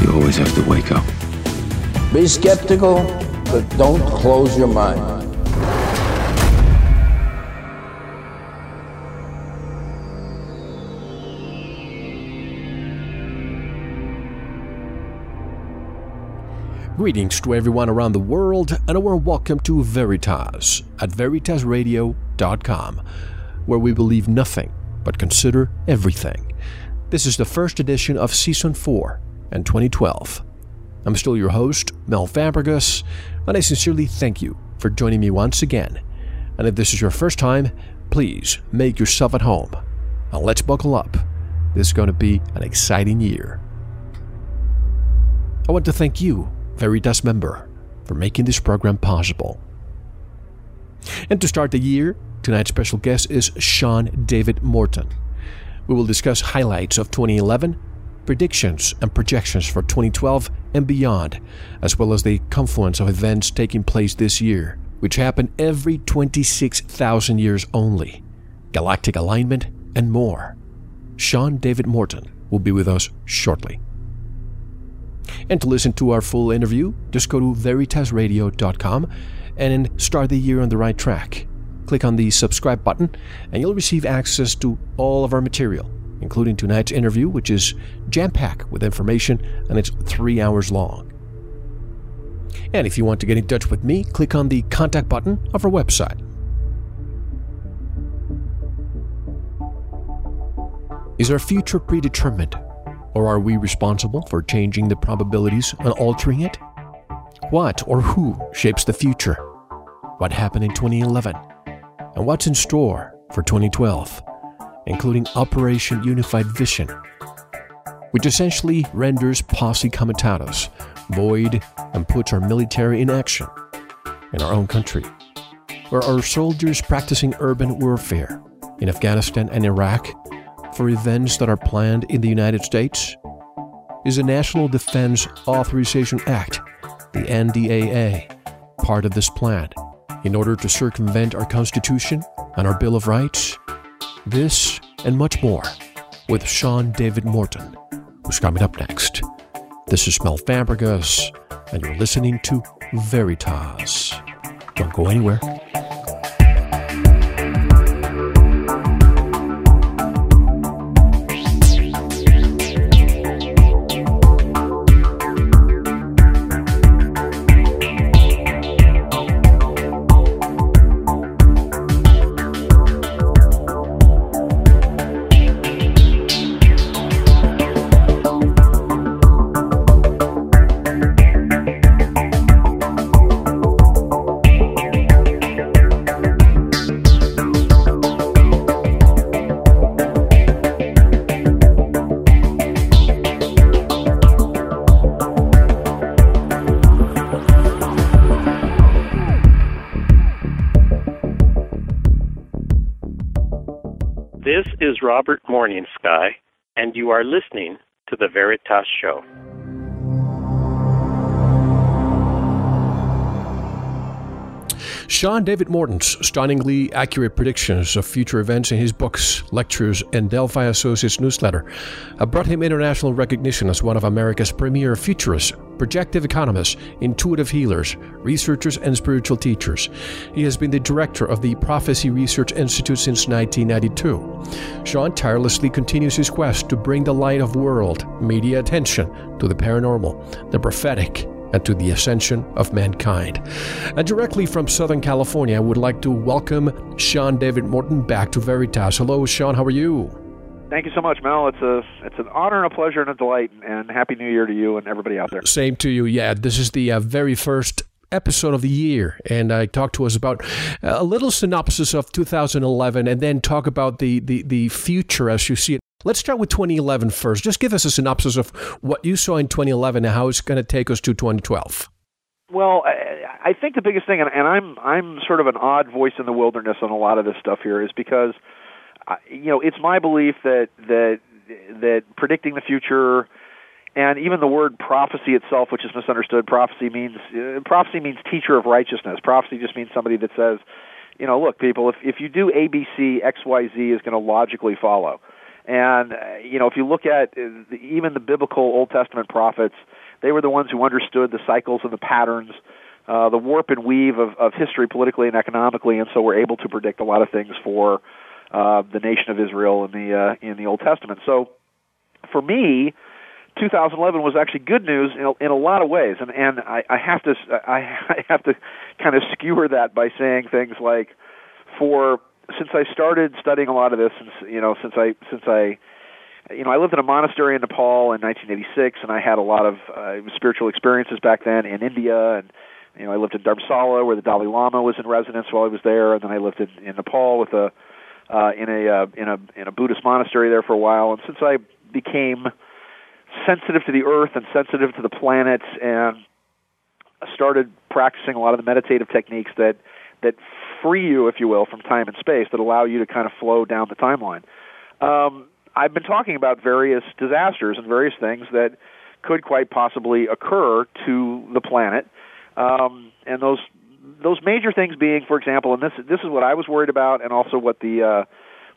you always have to wake up. Be skeptical, but don't close your mind. Greetings to everyone around the world, and a warm welcome to Veritas at veritasradio.com, where we believe nothing but consider everything. This is the first edition of Season 4 and 2012. I'm still your host, Mel Fabregas, and I sincerely thank you for joining me once again. And if this is your first time, please make yourself at home. And let's buckle up. This is going to be an exciting year. I want to thank you, Veritas member, for making this program possible. And to start the year, tonight's special guest is Sean David Morton. We will discuss highlights of 2011, predictions and projections for 2012 and beyond, as well as the confluence of events taking place this year, which happen every 26,000 years only, galactic alignment, and more. Sean David Morton will be with us shortly. And to listen to our full interview, just go to veritasradio.com and start the year on the right track. Click on the subscribe button, and you'll receive access to all of our material, including tonight's interview, which is jam packed with information and it's three hours long. And if you want to get in touch with me, click on the contact button of our website. Is our future predetermined? Or are we responsible for changing the probabilities and altering it? What or who shapes the future? What happened in 2011? And what's in store for 2012, including Operation Unified Vision, which essentially renders posse comitatus void and puts our military in action in our own country, where our soldiers practicing urban warfare in Afghanistan and Iraq for events that are planned in the United States? Is the National Defense Authorization Act, the NDAA, part of this plan in order to circumvent our Constitution and our Bill of Rights? This and much more with Sean David Morton, who's coming up next. This is Mel Fabregas, and you're listening to Veritas. Don't go anywhere. Morningsky, and you are listening to The Veritas Show. Sean David Morton's stunningly accurate predictions of future events in his books, lectures, and Delphi Associates newsletter have brought him international recognition as one of America's premier futurists, projective economists, intuitive healers, researchers, and spiritual teachers. He has been the director of the Prophecy Research Institute since 1992. Sean tirelessly continues his quest to bring the light of world media attention to the paranormal, the prophetic, and to the ascension of mankind. And directly from Southern California, I would like to welcome Sean David Morton back to Veritas. Hello, Sean. How are you? Thank you so much, Mel. It's a it's an honor and a pleasure and a delight, and happy New Year to you and everybody out there. Same to you. Yeah, this is the uh, very first episode of the year, and I talked to us about a little synopsis of 2011, and then talk about the the the future as you see it. Let's start with 2011 first. Just give us a synopsis of what you saw in 2011 and how it's going to take us to 2012. Well, I, think the biggest thing, and, I'm I'm sort of an odd voice in the wilderness on a lot of this stuff here, is because, you know, it's my belief that that that predicting the future, and even the word prophecy itself, which is misunderstood, prophecy means uh, prophecy means teacher of righteousness. Prophecy just means somebody that says, you know, look, people, if if you do A, B, C, X, Y, Z is going to logically follow. And uh, you know, if you look at uh, even the biblical Old Testament prophets, they were the ones who understood the cycles and the patterns, uh, the warp and weave of, of history, politically and economically, and so were able to predict a lot of things for uh, the nation of Israel in the uh, in the Old Testament. So, for me, 2011 was actually good news in a, in a lot of ways, and and I, I have to I, I have to kind of skewer that by saying things like, for since I started studying a lot of this, since you know, since I since I you know, I lived in a monastery in Nepal in 1986, and I had a lot of uh, spiritual experiences back then in India, and you know, I lived in Dharamsala where the Dalai Lama was in residence while I was there, and then I lived in, in Nepal with a uh, in a uh, in a in a Buddhist monastery there for a while. And since I became sensitive to the earth and sensitive to the planet, and started practicing a lot of the meditative techniques that that free you, if you will, from time and space that allow you to kind of flow down the timeline. Um, I've been talking about various disasters and various things that could quite possibly occur to the planet, um, and those those major things being, for example, and this this is what I was worried about, and also what the uh,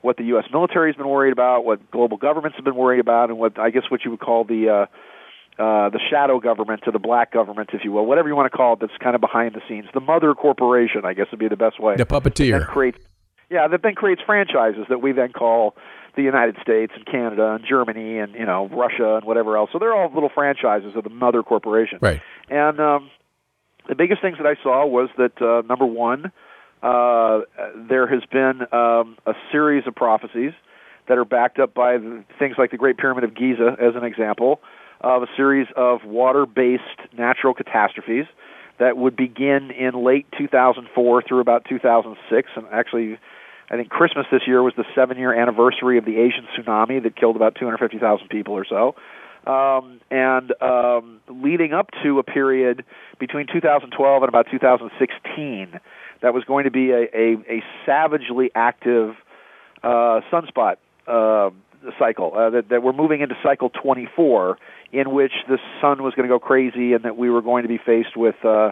what the U.S. military has been worried about, what global governments have been worried about, and what I guess what you would call the uh, uh, the shadow government or the black government, if you will, whatever you want to call it, that's kind of behind the scenes. The mother corporation, I guess, would be the best way. The puppeteer. That creates, yeah, that then creates franchises that we then call the United States and Canada and Germany and you know Russia and whatever else. So they're all little franchises of the mother corporation. Right. And um, the biggest things that I saw was that uh, number one, uh, there has been um, a series of prophecies that are backed up by the, things like the Great Pyramid of Giza, as an example of a series of water based natural catastrophes that would begin in late 2004 through about 2006. And actually, I think Christmas this year was the seven year anniversary of the Asian tsunami that killed about 250,000 people or so. Um, and um, leading up to a period between 2012 and about 2016 that was going to be a, a, a savagely active uh, sunspot uh, cycle, uh, that, that we're moving into cycle 24 in which the sun was going to go crazy and that we were going to be faced with, uh,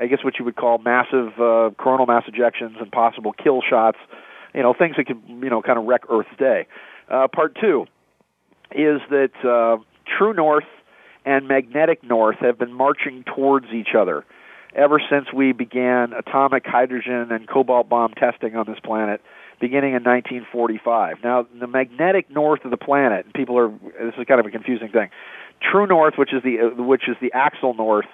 I guess, what you would call massive uh, coronal mass ejections and possible kill shots, you know, things that could, you know, kind of wreck Earth's day. Uh, part two is that uh, true north and magnetic north have been marching towards each other ever since we began atomic hydrogen and cobalt bomb testing on this planet beginning in 1945. Now, the magnetic north of the planet, people are this is kind of a confusing thing. True north, which is the uh, which is the axial north,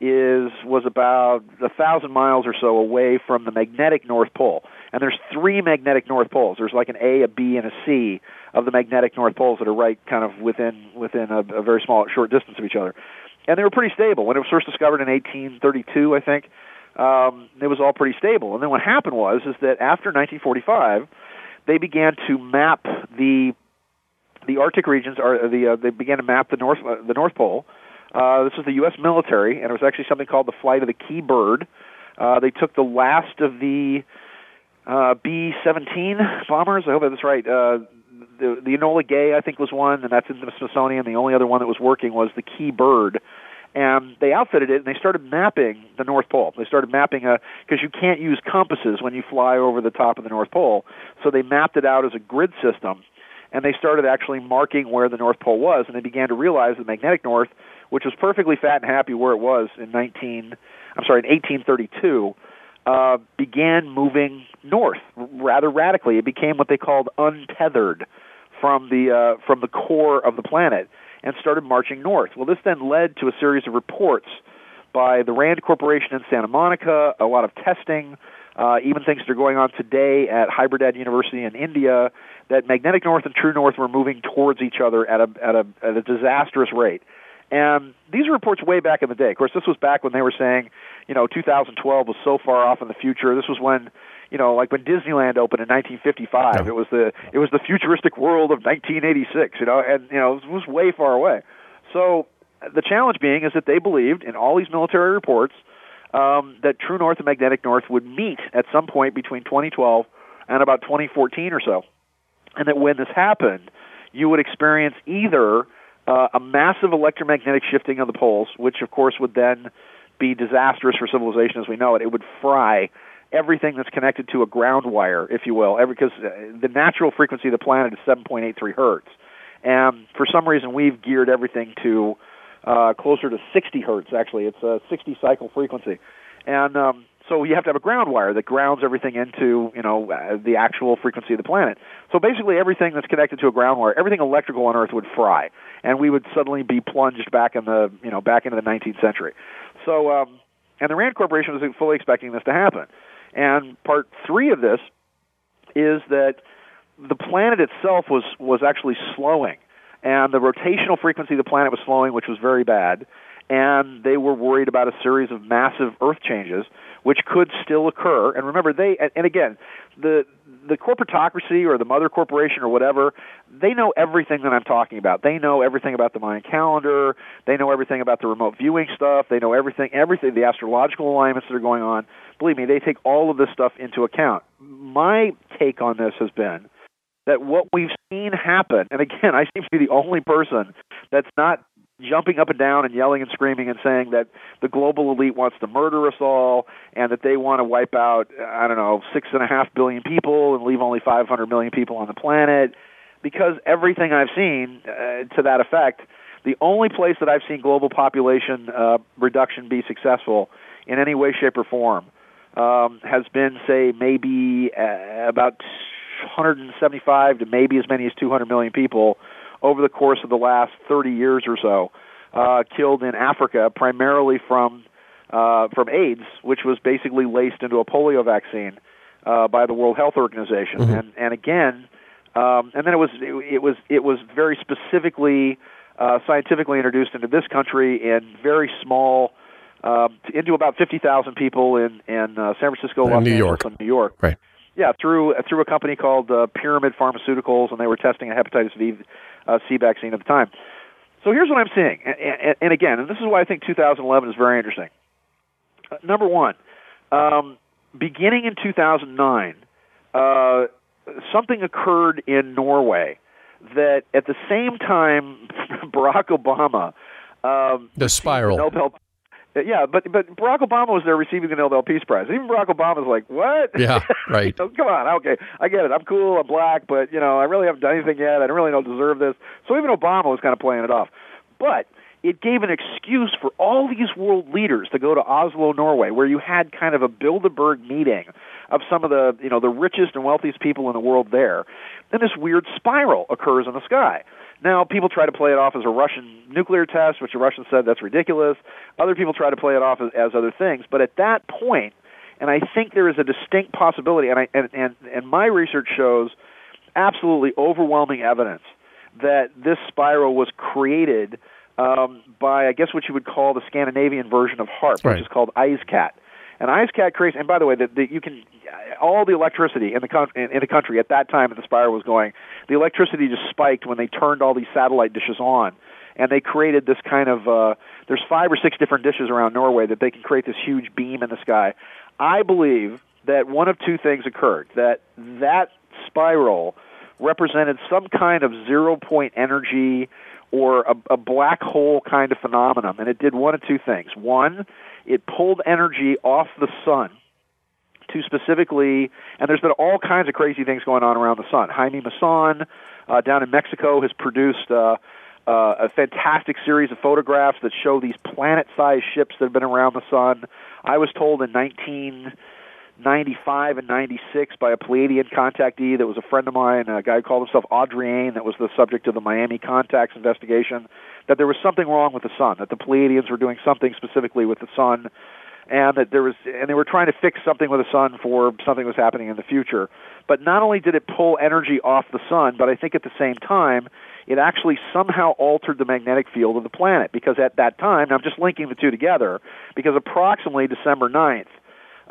is was about a thousand miles or so away from the magnetic north pole. And there's three magnetic north poles. There's like an A, a B, and a C of the magnetic north poles that are right kind of within within a, a very small short distance of each other. And they were pretty stable when it was first discovered in 1832, I think. Um, it was all pretty stable. And then what happened was is that after 1945, they began to map the the Arctic regions are the uh, they began to map the north uh, the North Pole. Uh, this was the U.S. military, and it was actually something called the flight of the Kee Bird. Uh, they took the last of the uh, B-17 bombers. I hope that's right. Uh, the the Enola Gay, I think, was one, and that's in the Smithsonian. The only other one that was working was the Kee Bird, and they outfitted it and they started mapping the North Pole. They started mapping a because you can't use compasses when you fly over the top of the North Pole, so they mapped it out as a grid system, and they started actually marking where the North Pole was, and they began to realize the magnetic north, which was perfectly fat and happy where it was in 19, I'm sorry, in 1832. Uh, began moving north rather radically. It became what they called untethered from the uh, from the core of the planet and started marching north. Well, this then led to a series of reports by the Rand Corporation in Santa Monica, a lot of testing, uh, even things that are going on today at Hyderabad University in India, that magnetic north and true north were moving towards each other at a at a at a disastrous rate. And these are reports way back in the day. Of course, this was back when they were saying, you know, 2012 was so far off in the future. This was when, you know, like when Disneyland opened in 1955. It was the it was the futuristic world of 1986. You know, and you know it was way far away. So the challenge being is that they believed in all these military reports um, that True North and Magnetic North would meet at some point between 2012 and about 2014 or so, and that when this happened, you would experience either uh, a massive electromagnetic shifting of the poles, which of course would then be disastrous for civilization as we know it. It would fry everything that's connected to a ground wire, if you will, because uh, the natural frequency of the planet is 7.83 hertz, and for some reason we've geared everything to uh, closer to 60 hertz. Actually, it's a 60 cycle frequency, and um, so you have to have a ground wire that grounds everything into you know uh, the actual frequency of the planet. So basically, everything that's connected to a ground wire, everything electrical on Earth would fry, and we would suddenly be plunged back in the you know back into the 19th century. So, um, and the Rand Corporation was fully expecting this to happen. And part three of this is that the planet itself was was actually slowing, and the rotational frequency of the planet was slowing, which was very bad. And they were worried about a series of massive Earth changes, which could still occur. And remember, they and again, the the corporatocracy or the mother corporation or whatever, they know everything that I'm talking about. They know everything about the Mayan calendar. They know everything about the remote viewing stuff. They know everything, everything, the astrological alignments that are going on. Believe me, they take all of this stuff into account. My take on this has been that what we've seen happen, and again, I seem to be the only person that's not jumping up and down and yelling and screaming and saying that the global elite wants to murder us all and that they want to wipe out I don't know six and a half billion people and leave only 500 million people on the planet. Because everything I've seen uh, to that effect, the only place that I've seen global population uh, reduction be successful in any way, shape, or form um, has been, say, maybe uh, about 175 to maybe as many as 200 million people over the course of the last 30 years or so, uh, killed in Africa, primarily from uh, from AIDS, which was basically laced into a polio vaccine uh, by the World Health Organization. Mm-hmm. And and again, um, and then it was it, it was it was very specifically uh, scientifically introduced into this country in very small. Um, into about 50,000 people in in uh, San Francisco, Los New Angeles, York. and New York. Right. Yeah, through through a company called uh, Pyramid Pharmaceuticals, and they were testing a hepatitis V uh, C vaccine at the time. So here's what I'm seeing, and, and, and again, and this is why I think 2011 is very interesting. Uh, number one, um, beginning in 2009, uh, something occurred in Norway that at the same time Barack Obama um, The spiral. Nobel Uh, yeah, but but Barack Obama was there receiving the Nobel Peace Prize. Even Barack Obama was like, "What? Yeah, right. You know, Come on, okay, I get it. I'm cool. I'm black, but you know, I really haven't done anything yet. I don't really don't deserve this." So even Obama was kind of playing it off. But it gave an excuse for all these world leaders to go to Oslo, Norway, where you had kind of a Bilderberg meeting of some of the you know the richest and wealthiest people in the world there. Then this weird spiral occurs in the sky. Now, people try to play it off as a Russian nuclear test, which the Russians said that's ridiculous. Other people try to play it off as, as other things. But at that point, and I think there is a distinct possibility, and, I, and, and, and my research shows absolutely overwhelming evidence that this spiral was created um, by, I guess, what you would call the Scandinavian version of HAARP, Right. which is called EISCAT. And EISCAT creates, and by the way, that you can all the electricity in the in, in the country at that time the spiral was going, the electricity just spiked when they turned all these satellite dishes on, and they created this kind of. Uh, there's five or six different dishes around Norway that they can create this huge beam in the sky. I believe that one of two things occurred. That that spiral represented some kind of zero point energy or a, a black hole kind of phenomenon, and it did one of two things. One, it pulled energy off the sun to specifically, and there's been all kinds of crazy things going on around the sun. Jaime Maussan uh, down in Mexico has produced uh, uh, a fantastic series of photographs that show these planet-sized ships that have been around the sun. I was told in 1995 and 96 by a Pleiadian contactee that was a friend of mine, a guy who called himself Audrien, that was the subject of the Miami contacts investigation, that there was something wrong with the sun, that the Pleiadians were doing something specifically with the sun and that there was and they were trying to fix something with the sun for something was happening in the future. But not only did it pull energy off the sun, but I think at the same time it actually somehow altered the magnetic field of the planet because at that time, I'm just linking the two together, because approximately December 9th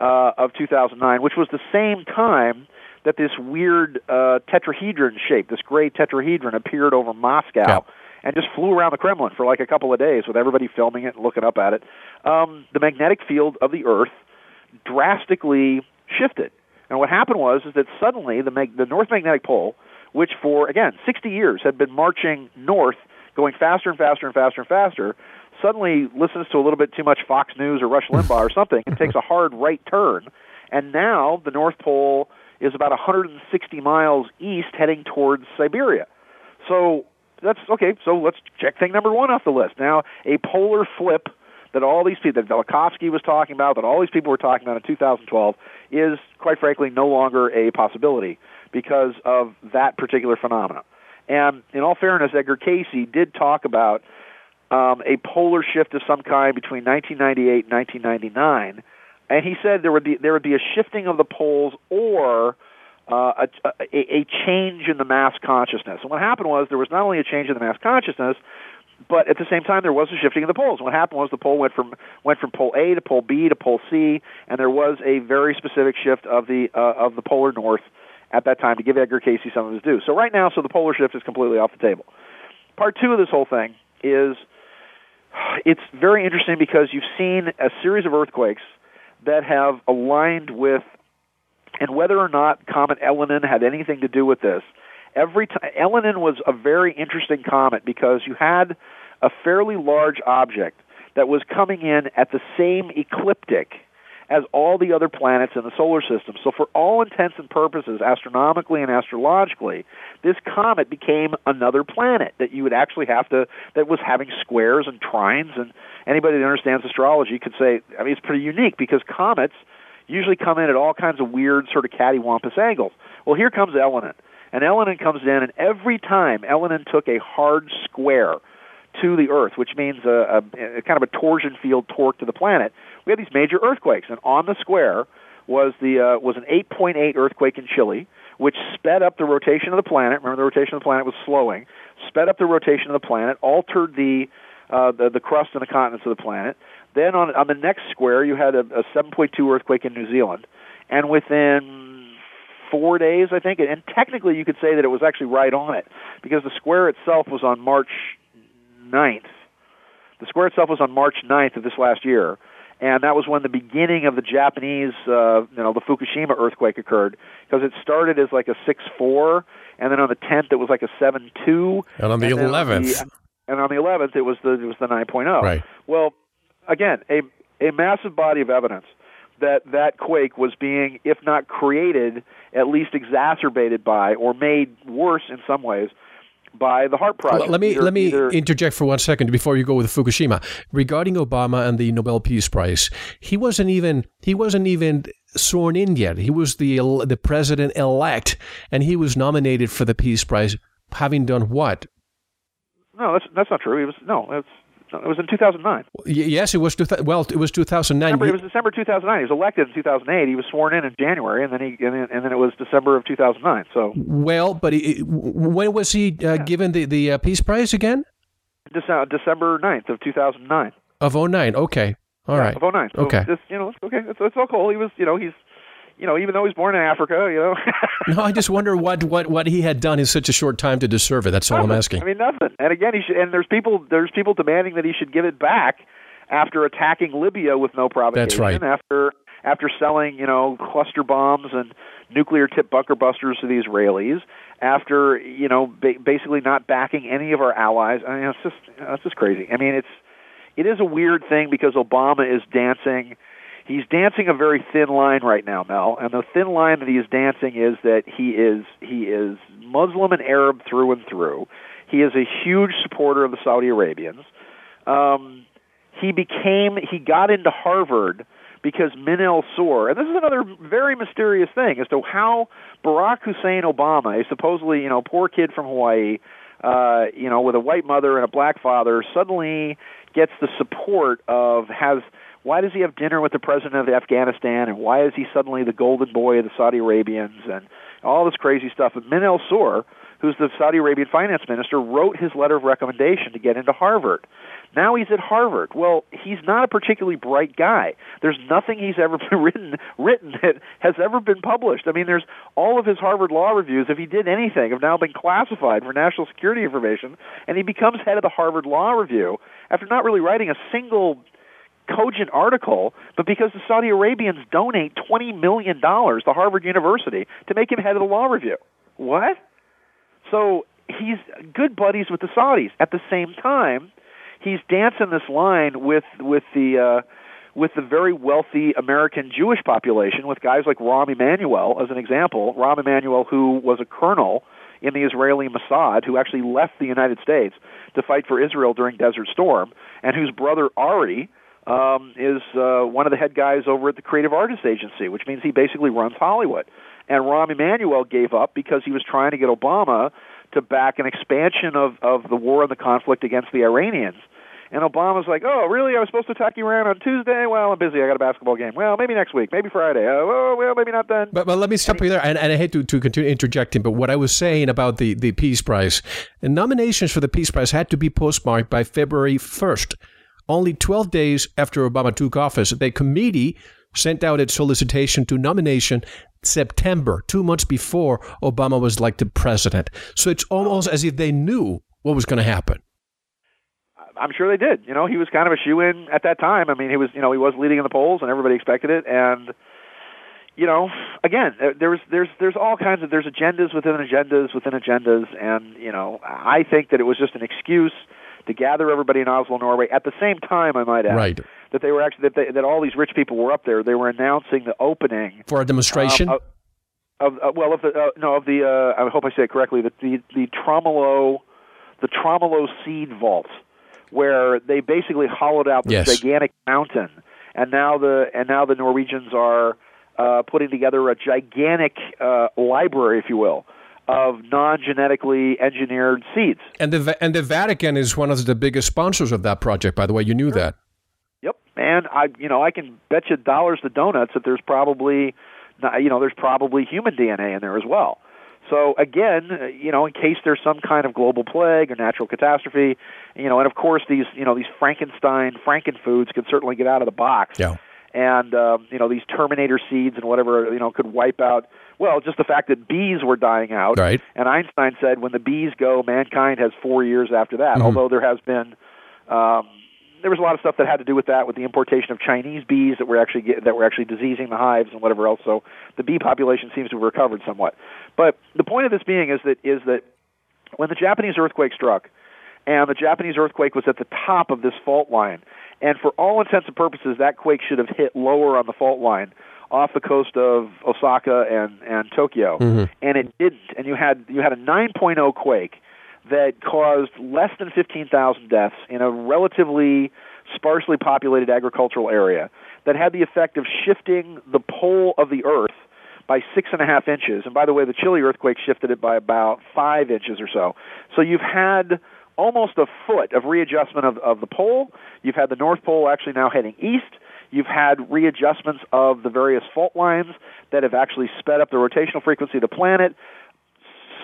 uh, of 2009, which was the same time that this weird uh, tetrahedron shape, this gray tetrahedron, appeared over Moscow. Yeah and just flew around the Kremlin for like a couple of days with everybody filming it and looking up at it. Um, the magnetic field of the Earth drastically shifted, and what happened was is that suddenly the mag- the North Magnetic Pole, which for again 60 years had been marching north, going faster and faster and faster and faster, suddenly listens to a little bit too much Fox News or Rush Limbaugh or something and takes a hard right turn, and now the North Pole is about 160 miles east, heading towards Siberia. So that's okay. So let's check thing number one off the list. Now, a polar flip that all these people, that Velikovsky was talking about, that all these people were talking about in 2012, is quite frankly no longer a possibility because of that particular phenomenon. And in all fairness, Edgar Cayce did talk about um, a polar shift of some kind between 1998 and 1999, and he said there would be there would be a shifting of the poles or uh, a, a, a change in the mass consciousness. And what happened was there was not only a change in the mass consciousness, but at the same time there was a shifting of the poles. What happened was the pole went from went from pole A to pole B to pole C, and there was a very specific shift of the uh, of the polar north at that time to give Edgar Cayce some of his due. So right now, so the polar shift is completely off the table. Part two of this whole thing is it's very interesting because you've seen a series of earthquakes that have aligned with and whether or not Comet Elenin had anything to do with this. Every time Elenin was a very interesting comet because you had a fairly large object that was coming in at the same ecliptic as all the other planets in the solar system. So, for all intents and purposes, astronomically and astrologically, this comet became another planet that you would actually have to, that was having squares and trines. And anybody that understands astrology could say, I mean, it's pretty unique because comets usually come in at all kinds of weird, sort of cattywampus angles. Well, here comes Elenin. And Elenin comes in, and every time Elenin took a hard square to the Earth, which means a, a, a kind of a torsion field torque to the planet, we had these major earthquakes. And on the square was the uh, was an 8.8 earthquake in Chile, which sped up the rotation of the planet. Remember, the rotation of the planet was slowing. Sped up the rotation of the planet, altered the uh, the, the crust and the continents of the planet. Then on on the next square, you had a, a 7.2 earthquake in New Zealand, and within four days, I think, and technically you could say that it was actually right on it because the square itself was on March 9th. The square itself was on March 9th of this last year, and that was when the beginning of the Japanese, uh, you know, the Fukushima earthquake occurred because it started as like a 6.4, and then on the 10th it was like a 7.2, and on the 11th. And on the 11th it was the it was the 9.0. Right. Well, again, a a massive body of evidence that that quake was being, if not created, at least exacerbated by or made worse in some ways by the HAARP project. Let me either, let me either, interject for one second before you go with Fukushima regarding Obama and the Nobel Peace Prize. He wasn't even he wasn't even sworn in yet. He was the the president elect, and he was nominated for the Peace Prize, having done what? No, that's that's not true. He was no. That's it was in 2009. Yes, it was. Well, it was 2009. December, it was December 2009. He was elected in 2008. He was sworn in in January, and then he and then, and then it was December of 2009. So well, but he, when was he uh, yeah. given the the uh, Peace Prize again? December, December 9th of 2009. Of 09. Okay. All yeah, right. Of 09. So okay. Just, you know, okay. It's, it's all cool. He was, you know, he's you know, even though he's born in Africa, you know. no, I just wonder what, what, what he had done in such a short time to deserve it. That's all. I'm asking. I mean, nothing. And again, he should. And there's people there's people demanding that he should give it back after attacking Libya with no provocation. That's right. After after selling, you know, cluster bombs and nuclear tip bunker busters to the Israelis, after you know ba- basically not backing any of our allies. I mean, it's just it's just crazy. I mean, it's it is a weird thing because Obama is dancing. He's dancing a very thin line right now, Mel, and the thin line that he is dancing is that he is he is Muslim and Arab through and through. He is a huge supporter of the Saudi Arabians. Um, he became he got into Harvard because Min El Sor, and this is another very mysterious thing as to how Barack Hussein Obama, a supposedly you know poor kid from Hawaii, uh, you know with a white mother and a black father, suddenly gets the support of has why does he have dinner with the president of Afghanistan and why is he suddenly the golden boy of the Saudi Arabians and all this crazy stuff. And Min El Sor, who's the Saudi Arabian finance minister, wrote his letter of recommendation to get into Harvard. Now he's at Harvard. Well, he's not a particularly bright guy. There's nothing he's ever written written that has ever been published. I mean, there's all of his Harvard Law reviews, if he did anything, have now been classified for national security information, and he becomes head of the Harvard Law Review after not really writing a single cogent article, but because the Saudi Arabians donate $20 million to Harvard University to make him head of the law review. What? So he's good buddies with the Saudis. At the same time, he's dancing this line with with the uh, with the very wealthy American Jewish population, with guys like Rahm Emanuel as an example. Rahm Emanuel, who was a colonel in the Israeli Mossad, who actually left the United States to fight for Israel during Desert Storm, and whose brother Ari um, is uh, one of the head guys over at the Creative Artists Agency, which means he basically runs Hollywood. And Rahm Emanuel gave up because he was trying to get Obama to back an expansion of, of the war and the conflict against the Iranians. And Obama's like, "Oh, really? I was supposed to attack Iran on Tuesday. Well, I'm busy. I got a basketball game. Well, maybe next week. Maybe Friday. Oh, well, maybe not then." But, but let me stop you there, and, and I hate to, to continue interjecting. But what I was saying about the the Peace Prize, the nominations for the Peace Prize had to be postmarked by February first. Only 12 days after Obama took office, the committee sent out its solicitation to nomination September, two months before Obama was elected president. So it's almost as if they knew what was going to happen. I'm sure they did. You know, he was kind of a shoe in at that time. I mean, he was, you know, he was leading in the polls, and everybody expected it. And you know, again, there's there's there's all kinds of there's agendas within agendas within agendas, and you know, I think that it was just an excuse to gather everybody in Oslo, Norway. At the same time, I might add, right. that they were actually that, they, that all these rich people were up there. They were announcing the opening for a demonstration. Um, of, of uh, well, of the uh, no of the uh, I hope I say it correctly. The the, the Tromolo, the Tromolo seed vault, where they basically hollowed out this yes. gigantic mountain, and now the and now the Norwegians are uh, putting together a gigantic uh, library, if you will, of non-genetically engineered seeds. And the and the Vatican is one of the biggest sponsors of that project. By the way, you knew sure. that. Yep, and I, you know, I can bet you dollars to donuts that there's probably, you know, there's probably human DNA in there as well. So again, you know, in case there's some kind of global plague or natural catastrophe, you know, and of course these, you know, these Frankenstein Frankenfoods can certainly get out of the box. Yeah. And um, you know, these Terminator seeds and whatever, you know, could wipe out well, just the fact that bees were dying out. Right. And Einstein said, when the bees go, mankind has four years after that. Mhm. Although there has been, um, there was a lot of stuff that had to do with that, with the importation of Chinese bees that were actually get, that were actually diseasing the hives and whatever else. So the bee population seems to have recovered somewhat. But the point of this being is that is that when the Japanese earthquake struck, and the Japanese earthquake was at the top of this fault line, and for all intents and purposes, that quake should have hit lower on the fault line off the coast of Osaka and and Tokyo, Mhm. and it didn't. And you had you had a 9.0 quake that caused less than 15,000 deaths in a relatively sparsely populated agricultural area that had the effect of shifting the pole of the Earth by six and a half inches. And by the way, the Chile earthquake shifted it by about five inches or so. So you've had almost a foot of readjustment of, of the pole. You've had the North Pole actually now heading east. You've had readjustments of the various fault lines that have actually sped up the rotational frequency of the planet.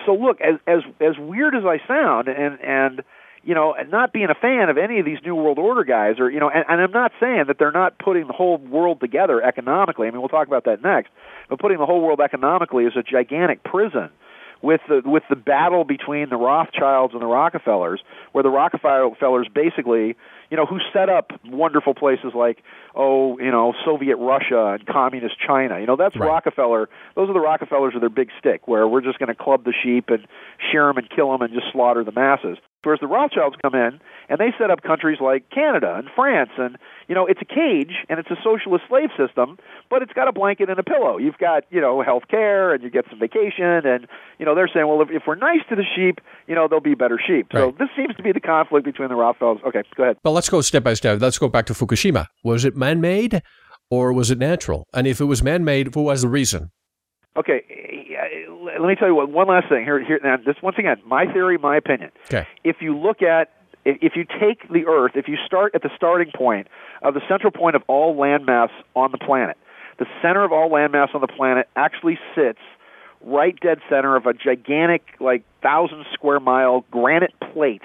So look, as as as weird as I sound, and and you know, and not being a fan of any of these New World Order guys, or you know, and, and I'm not saying that they're not putting the whole world together economically. I mean, we'll talk about that next. But putting the whole world economically is a gigantic prison with the with the battle between the Rothschilds and the Rockefellers, where the Rockefellers basically, you know, who set up wonderful places like oh, you know, Soviet Russia and communist China. You know, that's Right. Rockefeller. Those are the Rockefellers with their big stick, where we're just going to club the sheep and shear them and kill them and just slaughter the masses. Whereas the Rothschilds come in and they set up countries like Canada and France, and you know, it's a cage and it's a socialist slave system, but it's got a blanket and a pillow. You've got you know health care and you get some vacation, and you know they're saying, well, if, if we're nice to the sheep, you know they'll be better sheep. So this seems to be the conflict between the Rothschilds. Okay, go ahead. But let's go step by step. Let's go back to Fukushima. Was it man made or was it natural? And if it was man made, what was the reason? Okay, let me tell you what. One last thing here. Here now, this once again, my theory, my opinion. Okay. If you look at, if if you take the Earth, if you start at the starting point of the central point of all landmass on the planet, the center of all landmass on the planet actually sits right dead center of a gigantic, like thousand square mile granite plate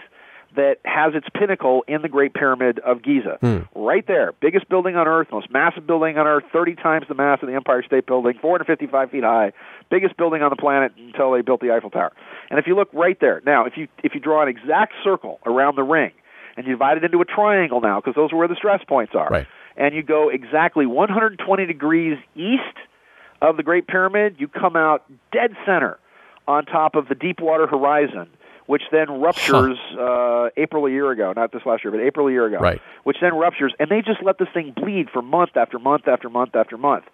that has its pinnacle in the Great Pyramid of Giza. Hmm. Right there. Biggest building on Earth, most massive building on Earth, 30 times the mass of the Empire State Building, 455 feet high. Biggest building on the planet until they built the Eiffel Tower. And if you look right there, now, if you, if you draw an exact circle around the ring, and you divide it into a triangle now, because those are where the stress points are, Right. and you go exactly 120 degrees east of the Great Pyramid, you come out dead center on top of the Deepwater Horizon, which then ruptures uh, April a year ago, not this last year, but April a year ago, Right. which then ruptures, and they just let this thing bleed for month after month after month after month.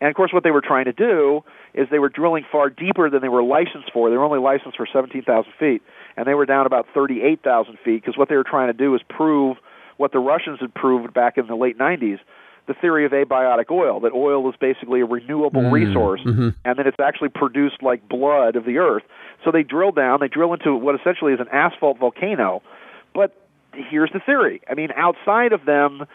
And of course, what they were trying to do is they were drilling far deeper than they were licensed for. They were only licensed for 17,000 feet, and they were down about 38,000 feet because what they were trying to do is prove what the Russians had proved back in the late 90s the theory of abiotic oil that oil is basically a renewable Mm, resource mhm. and that it's actually produced like blood of the earth. So they drill down, they drill into what essentially is an asphalt volcano. But here's the theory. I mean, outside of them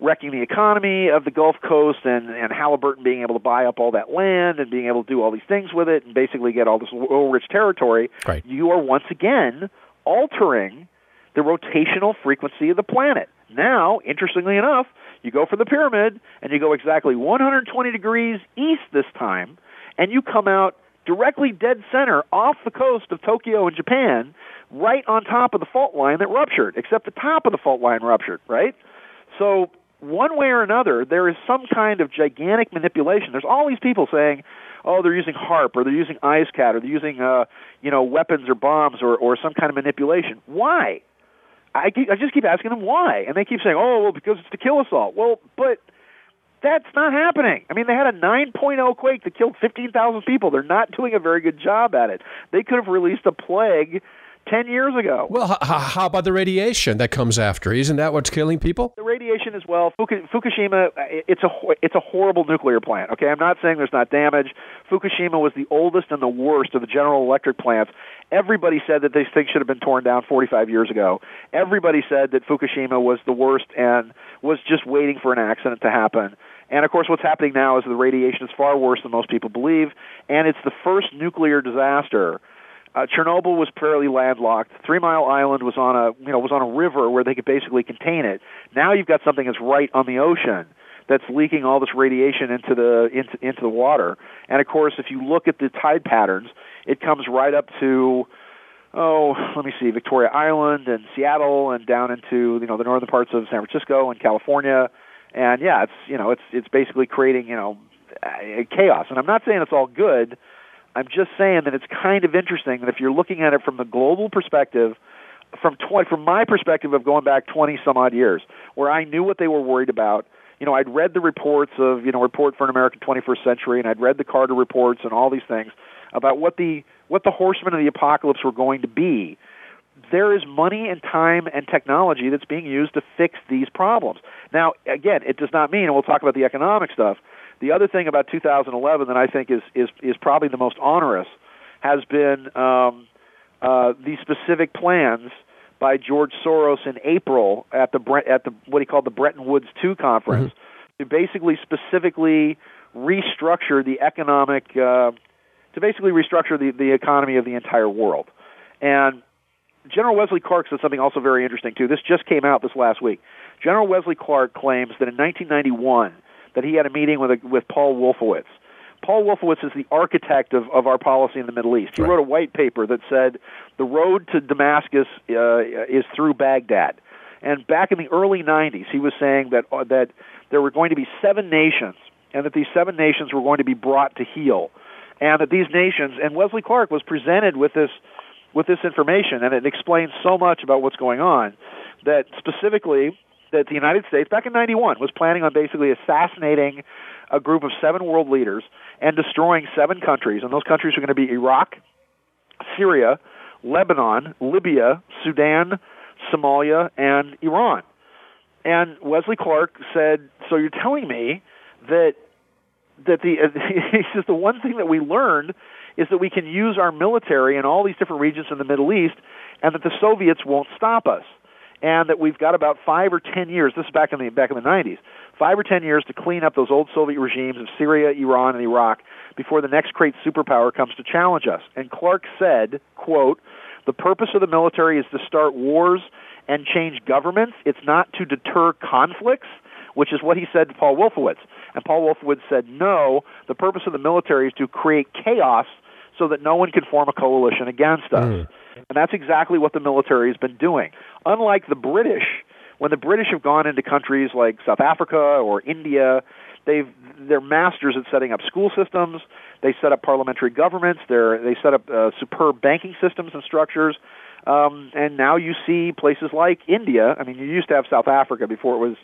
wrecking the economy of the Gulf Coast and, and Halliburton being able to buy up all that land and being able to do all these things with it and basically get all this oil rich territory, Right. you are once again altering the rotational frequency of the planet. Now, interestingly enough, you go for the pyramid and you go exactly 120 degrees east this time, and you come out directly dead center off the coast of Tokyo in Japan, right on top of the fault line that ruptured, except the top of the fault line ruptured, right? So, one way or another, there is some kind of gigantic manipulation. There's all these people saying, oh, they're using HAARP or they're using EISCAT or they're using, uh, you know, weapons or bombs or, or some kind of manipulation. Why? I, keep, I just keep asking them why, and they keep saying, "Oh, well, because it's to kill us all." Well, but that's not happening. I mean, they had a 9.0 quake that killed 15,000 people. They're not doing a very good job at it. They could have released a plague 10 years ago. Well, h- how about the radiation that comes after? Isn't that what's killing people? the radiation as well. Fuku- Fukushima, it's a ho- it's a horrible nuclear plant. Okay, I'm not saying there's not damage. Fukushima was the oldest and the worst of the General Electric plants. Everybody said that these things should have been torn down 45 years ago. Everybody said that Fukushima was the worst and was just waiting for an accident to happen. And of course, what's happening now is the radiation is far worse than most people believe, and it's the first nuclear disaster uh, Chernobyl was fairly landlocked. Three Mile Island was on a you know was on a river where they could basically contain it. Now you've got something that's right on the ocean that's leaking all this radiation into the into into the water. And of course, if you look at the tide patterns, it comes right up to oh, let me see, Victoria Island and Seattle and down into you know the northern parts of San Francisco and California. And yeah, it's you know it's it's basically creating you know chaos. And I'm not saying it's all good. I'm just saying that it's kind of interesting that if you're looking at it from the global perspective, from tw- from my perspective of going back 20 some odd years, where I knew what they were worried about. You know, I'd read the reports of you know Report for an American 21st Century, and I'd read the Carter reports and all these things about what the what the horsemen of the apocalypse were going to be. There is money and time and technology that's being used to fix these problems. Now, again, it does not mean, and we'll talk about the economic stuff. The other thing about 2011 that I think is is is probably the most onerous has been um, uh, the specific plans by George Soros in April at the Bre- at the what he called the Bretton Woods II conference to basically specifically restructure the economic uh, to basically restructure the the economy of the entire world. And General Wesley Clark said something also very interesting too. This just came out this last week. General Wesley Clark claims that in 1991 that he had a meeting with a, with Paul Wolfowitz. Paul Wolfowitz is the architect of, of our policy in the Middle East. He Right. wrote a white paper that said the road to Damascus uh, is through Baghdad. And back in the early 90s, he was saying that uh, that there were going to be seven nations, and that these seven nations were going to be brought to heel, and that these nations. And Wesley Clark was presented with this with this information, and it explains so much about what's going on. That specifically, that the United States back in '91 was planning on basically assassinating a group of seven world leaders and destroying seven countries, and those countries are going to be Iraq, Syria, Lebanon, Libya, Sudan, Somalia, and Iran. And Wesley Clark said, "So you're telling me that that the he says the one thing that we learned is that we can use our military in all these different regions in the Middle East, and that the Soviets won't stop us, and that we've got about five or ten years. This is back in the back in the 90s, five or ten years to clean up those old Soviet regimes of Syria, Iran, and Iraq before the next great superpower comes to challenge us." And Clark said, "quote." The purpose of the military is to start wars and change governments. It's not to deter conflicts, which is what he said to Paul Wolfowitz. And Paul Wolfowitz said, no, the purpose of the military is to create chaos so that no one can form a coalition against us. Hmm. And that's exactly what the military has been doing. Unlike the British, when the British have gone into countries like South Africa or India, they've they're masters at setting up school systems. They set up parliamentary governments. They're they set up uh, superb banking systems and structures. Um, and now you see places like India. I mean, you used to have South Africa before it was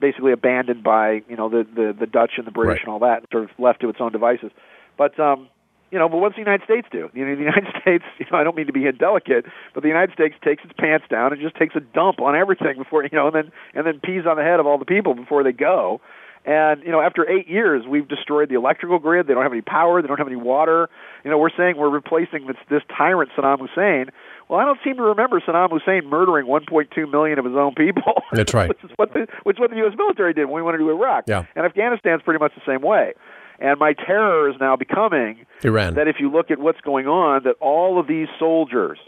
basically abandoned by you know the the, the Dutch and the British Right. and all that, and sort of left to its own devices. But um, you know, but what's the United States do? You know, the United States. You know, I don't mean to be indelicate, but the United States takes its pants down and just takes a dump on everything before you know, and then and then pees on the head of all the people before they go. And you know, after eight years, we've destroyed the electrical grid. They don't have any power. They don't have any water. You know, we're saying we're replacing this this tyrant Saddam Hussein. Well, I don't seem to remember Saddam Hussein murdering 1.2 million of his own people. That's right. which is what the which is what the U.S. military did when we went into Iraq. Yeah. And Afghanistan's pretty much the same way. And my terror is now becoming Iran. that if you look at what's going on, that all of these soldiers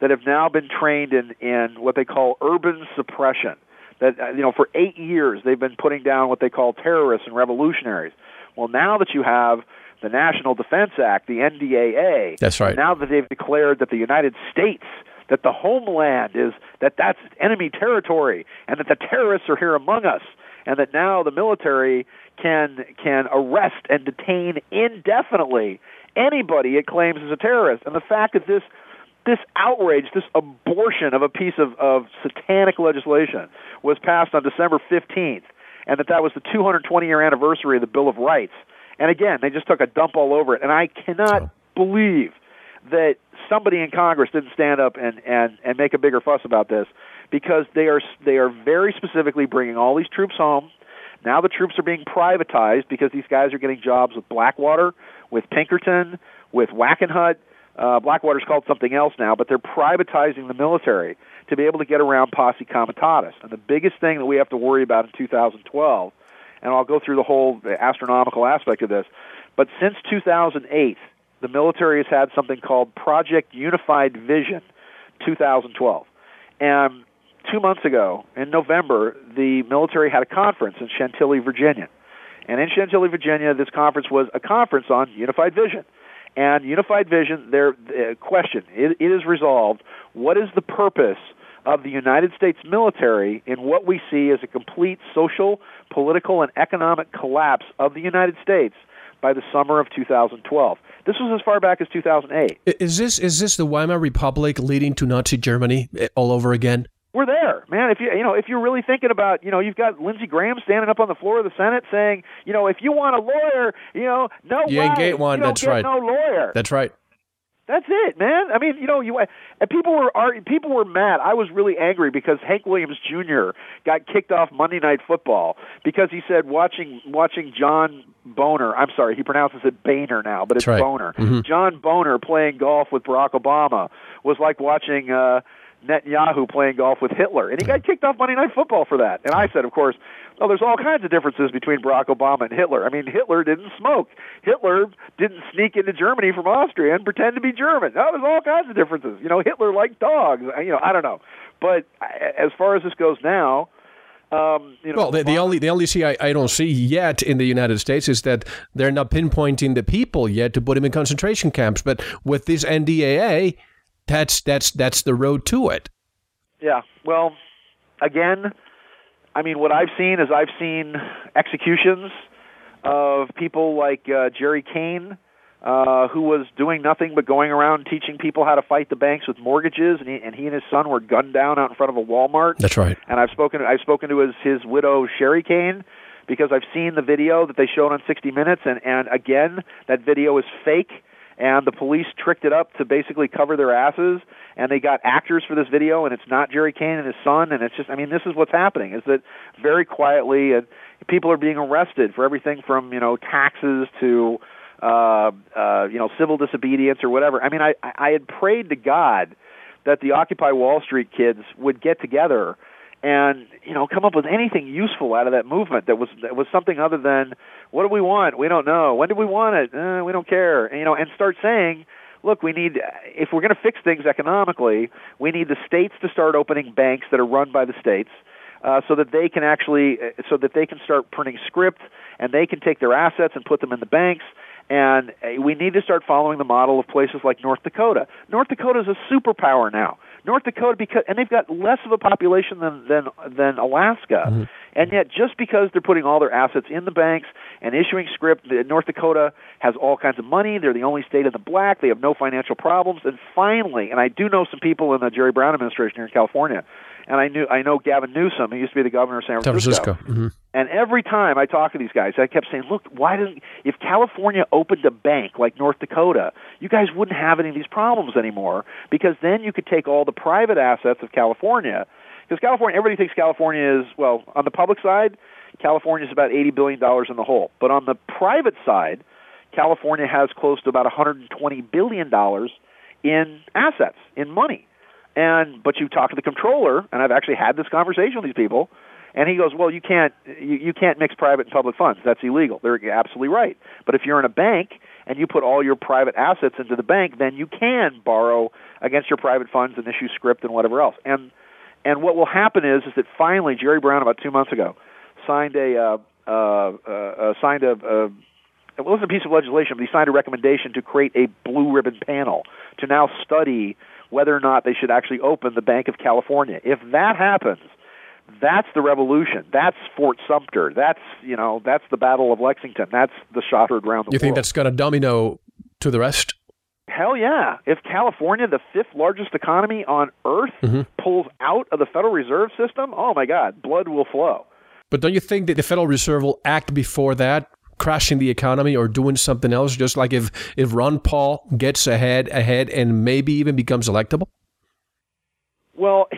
that have now been trained in in what they call urban suppression, that uh, you know for eight years they've been putting down what they call terrorists and revolutionaries. Well, now that you have the National Defense Act, the NDAA, That's right. now that they've declared that the United States that the homeland is that that's enemy territory and that the terrorists are here among us and that now the military can can arrest and detain indefinitely anybody it claims is a terrorist and the fact that this this outrage, this abortion of a piece of, of satanic legislation was passed on December 15th, and that that was the 220 year anniversary of the Bill of Rights. And again, they just took a dump all over it. And I cannot believe that somebody in Congress didn't stand up and, and, and make a bigger fuss about this because they are they are very specifically bringing all these troops home. Now the troops are being privatized because these guys are getting jobs with Blackwater, with Pinkerton, with Wackenhut. Uh, Blackwater's called something else now, but they're privatizing the military to be able to get around posse comitatus. And the biggest thing that we have to worry about in 2012, and I'll go through the whole astronomical aspect of this, but since 2008, the military has had something called Project Unified Vision 2012. And two months ago, in November, the military had a conference in Chantilly, Virginia. And in Chantilly, Virginia, this conference was a conference on unified vision. And unified vision, their uh, question, it, it is resolved. What is the purpose of the United States military in what we see as a complete social, political, and economic collapse of the United States by the summer of 2012? This was as far back as 2008. Is this is this the Weimar Republic leading to Nazi Germany eh, all over again? We're there, man. If you you know if you're really thinking about you know you've got Lindsey Graham standing up on the floor of the Senate saying you know if you want a lawyer you know no You ain't way, get one, you don't that's get right. no lawyer. That's right. That's it, man. I mean, you know, you and people were are, people were mad. I was really angry because Hank Williams Jr. got kicked off Monday Night Football because he said watching watching John Boner. I'm sorry, he pronounces it Boehner now, but it's right. Boner. Mhm. John Boner playing golf with Barack Obama was like watching uh Netanyahu playing golf with Hitler, and he got kicked off Monday Night Football for that. And I said, of course, well, there's all kinds of differences between Barack Obama and Hitler. I mean, Hitler didn't smoke. Hitler didn't sneak into Germany from Austria and pretend to be German. No, there's all kinds of differences. You know, Hitler liked dogs. You know, I don't know. But as far as this goes now, Um, you know, well, the, the only the only thing I, I don't see yet in the United States is that they're not pinpointing the people yet to put them in concentration camps. But with this NDAA, that's that's that's the road to it. Yeah. Well, again, I mean, what I've seen is I've seen executions of people like uh, Jerry Kane, uh, who was doing nothing but going around teaching people how to fight the banks with mortgages, and he and, he and his son were gunned down out in front of a Walmart. That's right. And I've spoken I've spoken to his his widow Sherry Kane because I've seen the video that they showed on 60 Minutes, and and again that video is fake and the police tricked it up to basically cover their asses and they got actors for this video and it's not Jerry Kane and his son and it's just I mean this is what's happening is that very quietly and people are being arrested for everything from you know taxes to uh uh you know civil disobedience or whatever. I mean I I had prayed to God that the Occupy Wall Street kids would get together and you know come up with anything useful out of that movement that was that was something other than what do we want? We don't know. When do we want it? Uh, we don't care. And, you know and start saying look we need if we're going to fix things economically we need the states to start opening banks that are run by the states uh, so that they can actually so that they can start printing script and they can take their assets and put them in the banks. And uh, we need to start following the model of places like North Dakota. North Dakota is a superpower now. North Dakota because and they've got less of a population than than than Alaska. Mm-hmm. And yet just because they're putting all their assets in the banks and issuing script, North Dakota has all kinds of money. They're the only state in the black. They have no financial problems. And finally, and I do know some people in the Jerry Brown administration here in California and I knew I know Gavin Newsom. He used to be the governor of San Francisco. San Francisco. Mm-hmm. And every time I talk to these guys, I kept saying, "Look, why doesn't if California opened a bank like North Dakota, you guys wouldn't have any of these problems anymore because then you could take all the private assets of California because California, everybody thinks California is well on the public side, California is about eighty billion dollars in the hole, but on the private side, California has close to about 120 billion dollars in assets, in money." And but you talk to the controller, and I've actually had this conversation with these people, and he goes, "Well, you can't you, you can't mix private and public funds. That's illegal." They're absolutely right. But if you're in a bank and you put all your private assets into the bank, then you can borrow against your private funds and issue script and whatever else. And and what will happen is is that finally Jerry Brown about two months ago signed a uh, uh, uh, signed a, a it wasn't a piece of legislation, but he signed a recommendation to create a blue ribbon panel to now study whether or not they should actually open the Bank of California. If that happens, that's the revolution. That's Fort Sumter. That's you know that's the Battle of Lexington. That's the shot heard around the you world. think that's going to domino to the rest? Hell yeah! If California, the fifth largest economy on earth, mm-hmm. pulls out of the Federal Reserve System, oh my God, blood will flow. But don't you think that the Federal Reserve will act before that, crashing the economy or doing something else? Just like if if Ron Paul gets ahead ahead and maybe even becomes electable. Well,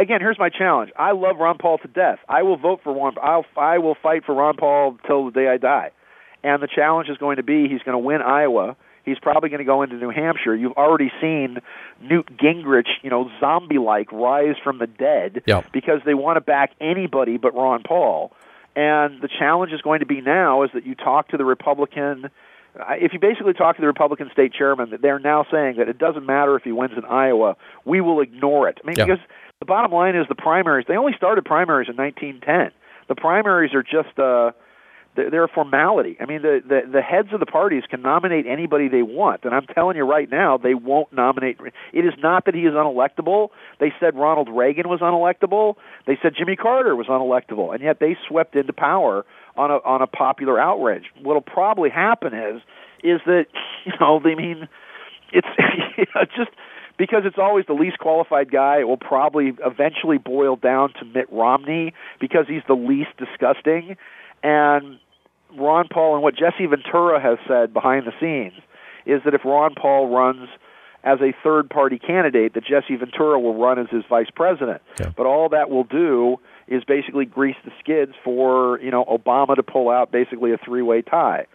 again, here's my challenge. I love Ron Paul to death. I will vote for Ron. I'll I will fight for Ron Paul till the day I die. And the challenge is going to be he's going to win Iowa. He's probably going to go into New Hampshire. You've already seen Newt Gingrich, you know, zombie-like rise from the dead yeah. because they want to back anybody but Ron Paul. And the challenge is going to be now is that you talk to the Republican. If you basically talk to the Republican state chairman, that they're now saying that it doesn't matter if he wins in Iowa, we will ignore it. I mean, yeah. because the bottom line is the primaries. They only started primaries in 1910. The primaries are just uh, they're a formality. I mean, the, the the heads of the parties can nominate anybody they want, and I'm telling you right now, they won't nominate. It is not that he is unelectable. They said Ronald Reagan was unelectable. They said Jimmy Carter was unelectable, and yet they swept into power on a on a popular outrage. What'll probably happen is is that you know, they mean, it's you know, just because it's always the least qualified guy, it will probably eventually boil down to Mitt Romney because he's the least disgusting. And Ron Paul and what Jesse Ventura has said behind the scenes is that if Ron Paul runs as a third party candidate, that Jesse Ventura will run as his vice president. Yeah. But all that will do is basically grease the skids for you know Obama to pull out basically a three way tie.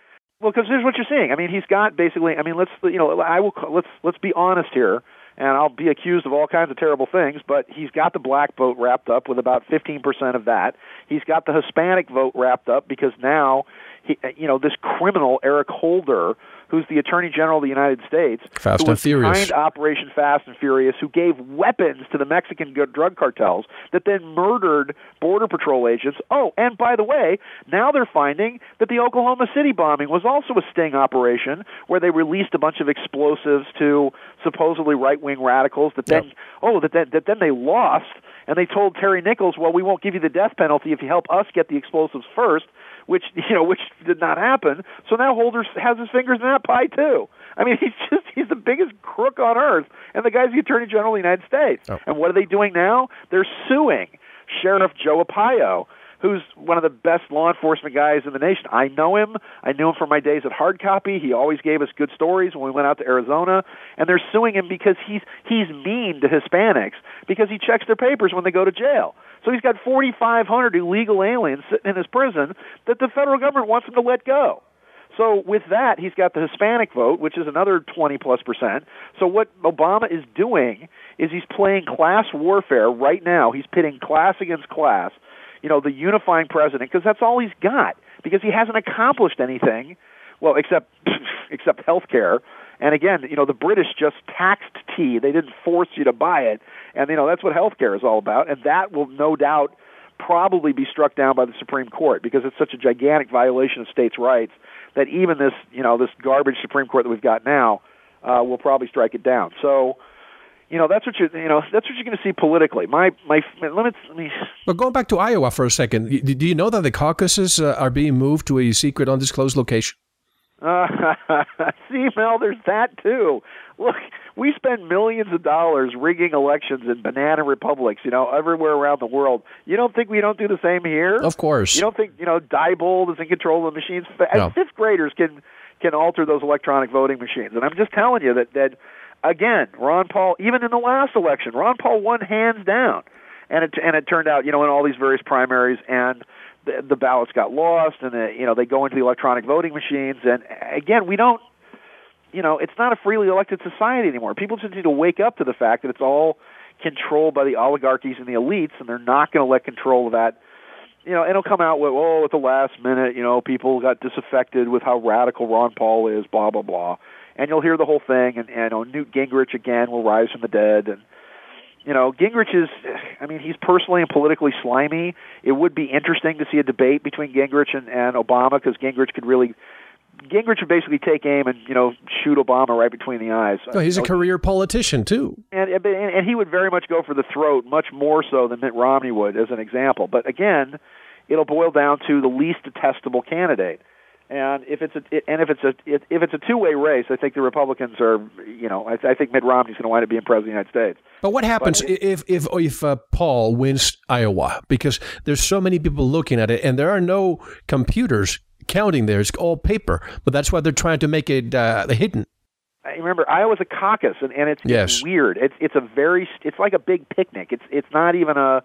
Well, because here's what you're seeing. I mean, he's got basically. I mean, let's you know, I will let's let's be honest here and I'll be accused of all kinds of terrible things, but he's got the black vote wrapped up with about 15% of that. He's got the Hispanic vote wrapped up because now he you know this criminal Eric Holder who's the Attorney General of the United States, Fast who and Furious. behind Operation Fast and Furious, who gave weapons to the Mexican drug cartels that then murdered Border Patrol agents. Oh, and by the way, now they're finding that the Oklahoma City bombing was also a sting operation where they released a bunch of explosives to supposedly right-wing radicals that then oh that then, that then they lost and they told Terry Nichols, "Well, we won't give you the death penalty if you help us get the explosives first, which you know, which did not happen. So now Holder has his fingers in that pie too. I mean, he's just he's the biggest crook on earth, and the guy's the Attorney General of the United States. Oh. And what are they doing now? They're suing Sheriff Joe Arpaio, who's one of the best law enforcement guys in the nation. I know him. I knew him from my days at Hard Copy. He always gave us good stories when we went out to Arizona. And they're suing him because he's he's mean to Hispanics because he checks their papers when they go to jail. So he's got 4,500 illegal aliens sitting in his prison that the federal government wants him to let go. So with that, he's got the Hispanic vote, which is another 20 plus percent. So what Obama is doing is he's playing class warfare right now. He's pitting class against class. You know, the unifying president because that's all he's got because he hasn't accomplished anything. Well, except except health care. And again, you know, the British just taxed tea. They didn't force you to buy it. And you know, that's what health care is all about. And that will no doubt probably be struck down by the Supreme Court because it's such a gigantic violation of states' rights that even this, you know, this garbage Supreme Court that we've got now uh, will probably strike it down. So, you know, that's what you're you know that's what you're going to see politically. My my let me, let me But going back to Iowa for a second, do you know that the caucuses uh, are being moved to a secret, undisclosed location? Uh, see, Mel, there's that too. Look, we spend millions of dollars rigging elections in banana republics, you know, everywhere around the world. You don't think we don't do the same here? Of course. You don't think, you know, Diebold is in control of the machines? No. Fifth graders can can alter those electronic voting machines. And I'm just telling you that that again, Ron Paul, even in the last election, Ron Paul won hands down. And it and it turned out, you know, in all these various primaries and the, the ballots got lost and the, you know they go into the electronic voting machines. And again we don't you know it's not a freely elected society anymore. People just need to wake up to the fact that it's all controlled by the oligarchies and the elites and they're not going to let control of that. You know it'll come out with oh at the last minute you know people got disaffected with how radical Ron Paul is blah blah blah and you'll hear the whole thing and, and know, Newt Gingrich again will rise from the dead and you know, Gingrich is, I mean, he's personally and politically slimy. It would be interesting to see a debate between Gingrich and, and Obama because Gingrich could really, Gingrich would basically take aim and, you know, shoot Obama right between the eyes. No, he's a You know, career politician too. and, and and he would very much go for the throat, much more so than Mitt Romney would, as an example. But again, it'll boil down to the least detestable candidate. And if it's a and if it's a if it's a two way race, I think the Republicans are you know I, I think Mitt Romney's going to wind up being president of the United States. But what happens if if if uh, Paul wins Iowa? Because there's so many people looking at it, and there are no computers counting there. It's all paper. But that's why they're trying to make it uh, hidden. I remember Iowa's a caucus, and, and it's, Yes. it's weird. It's it's a very it's like a big picnic. It's it's not even a.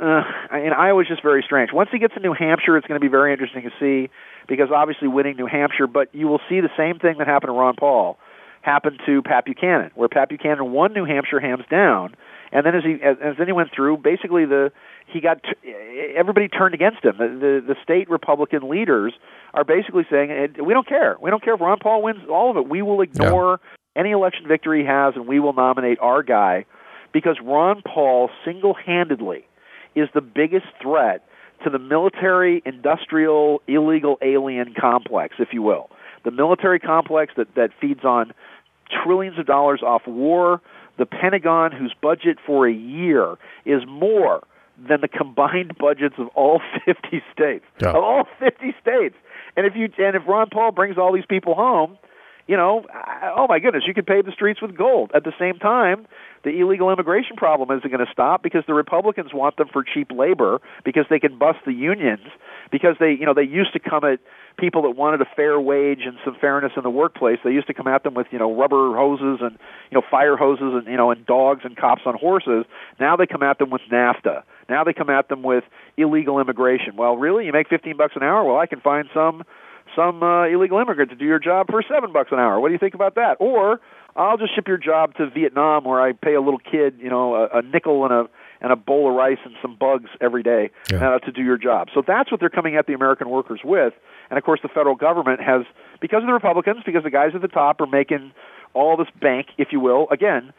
Uh, and Iowa's just very strange. Once he gets to New Hampshire, it's going to be very interesting to see because obviously winning New Hampshire, but you will see the same thing that happened to Ron Paul happened to Pat Buchanan, where Pat Buchanan won New Hampshire hands down, and then as he as, as then he went through, basically the he got t- everybody turned against him. The, the the state Republican leaders are basically saying "Eh, we don't care. We don't care if Ron Paul wins all of it. We will ignore any election victory he has, and we will nominate our guy because Ron Paul single-handedly is the biggest threat to the military industrial illegal alien complex, if you will. The military complex that, that feeds on trillions of dollars off war, the Pentagon, whose budget for a year is more than the combined budgets of all 50 states. Yeah. Of all 50 states. And if you and if Ron Paul brings all these people home, you know, oh my goodness, you could pave the streets with gold. At the same time, the illegal immigration problem isn't going to stop because the Republicans want them for cheap labor because they can bust the unions because they, you know, they used to come at people that wanted a fair wage and some fairness in the workplace. They used to come at them with, you know, rubber hoses and, you know, fire hoses and, you know, and dogs and cops on horses. Now they come at them with NAFTA. Now they come at them with illegal immigration. Well, really, you make 15 bucks an hour? Well, I can find some some uh, illegal immigrant to do your job for seven bucks an hour. What do you think about that? Or I'll just ship your job to Vietnam, where I pay a little kid, you know, a, a nickel and a and a bowl of rice and some bugs every day Yeah. uh, to do your job. So that's what they're coming at the American workers with. And of course, the federal government has, because of the Republicans, because the guys at the top are making all this bank, if you will. Again,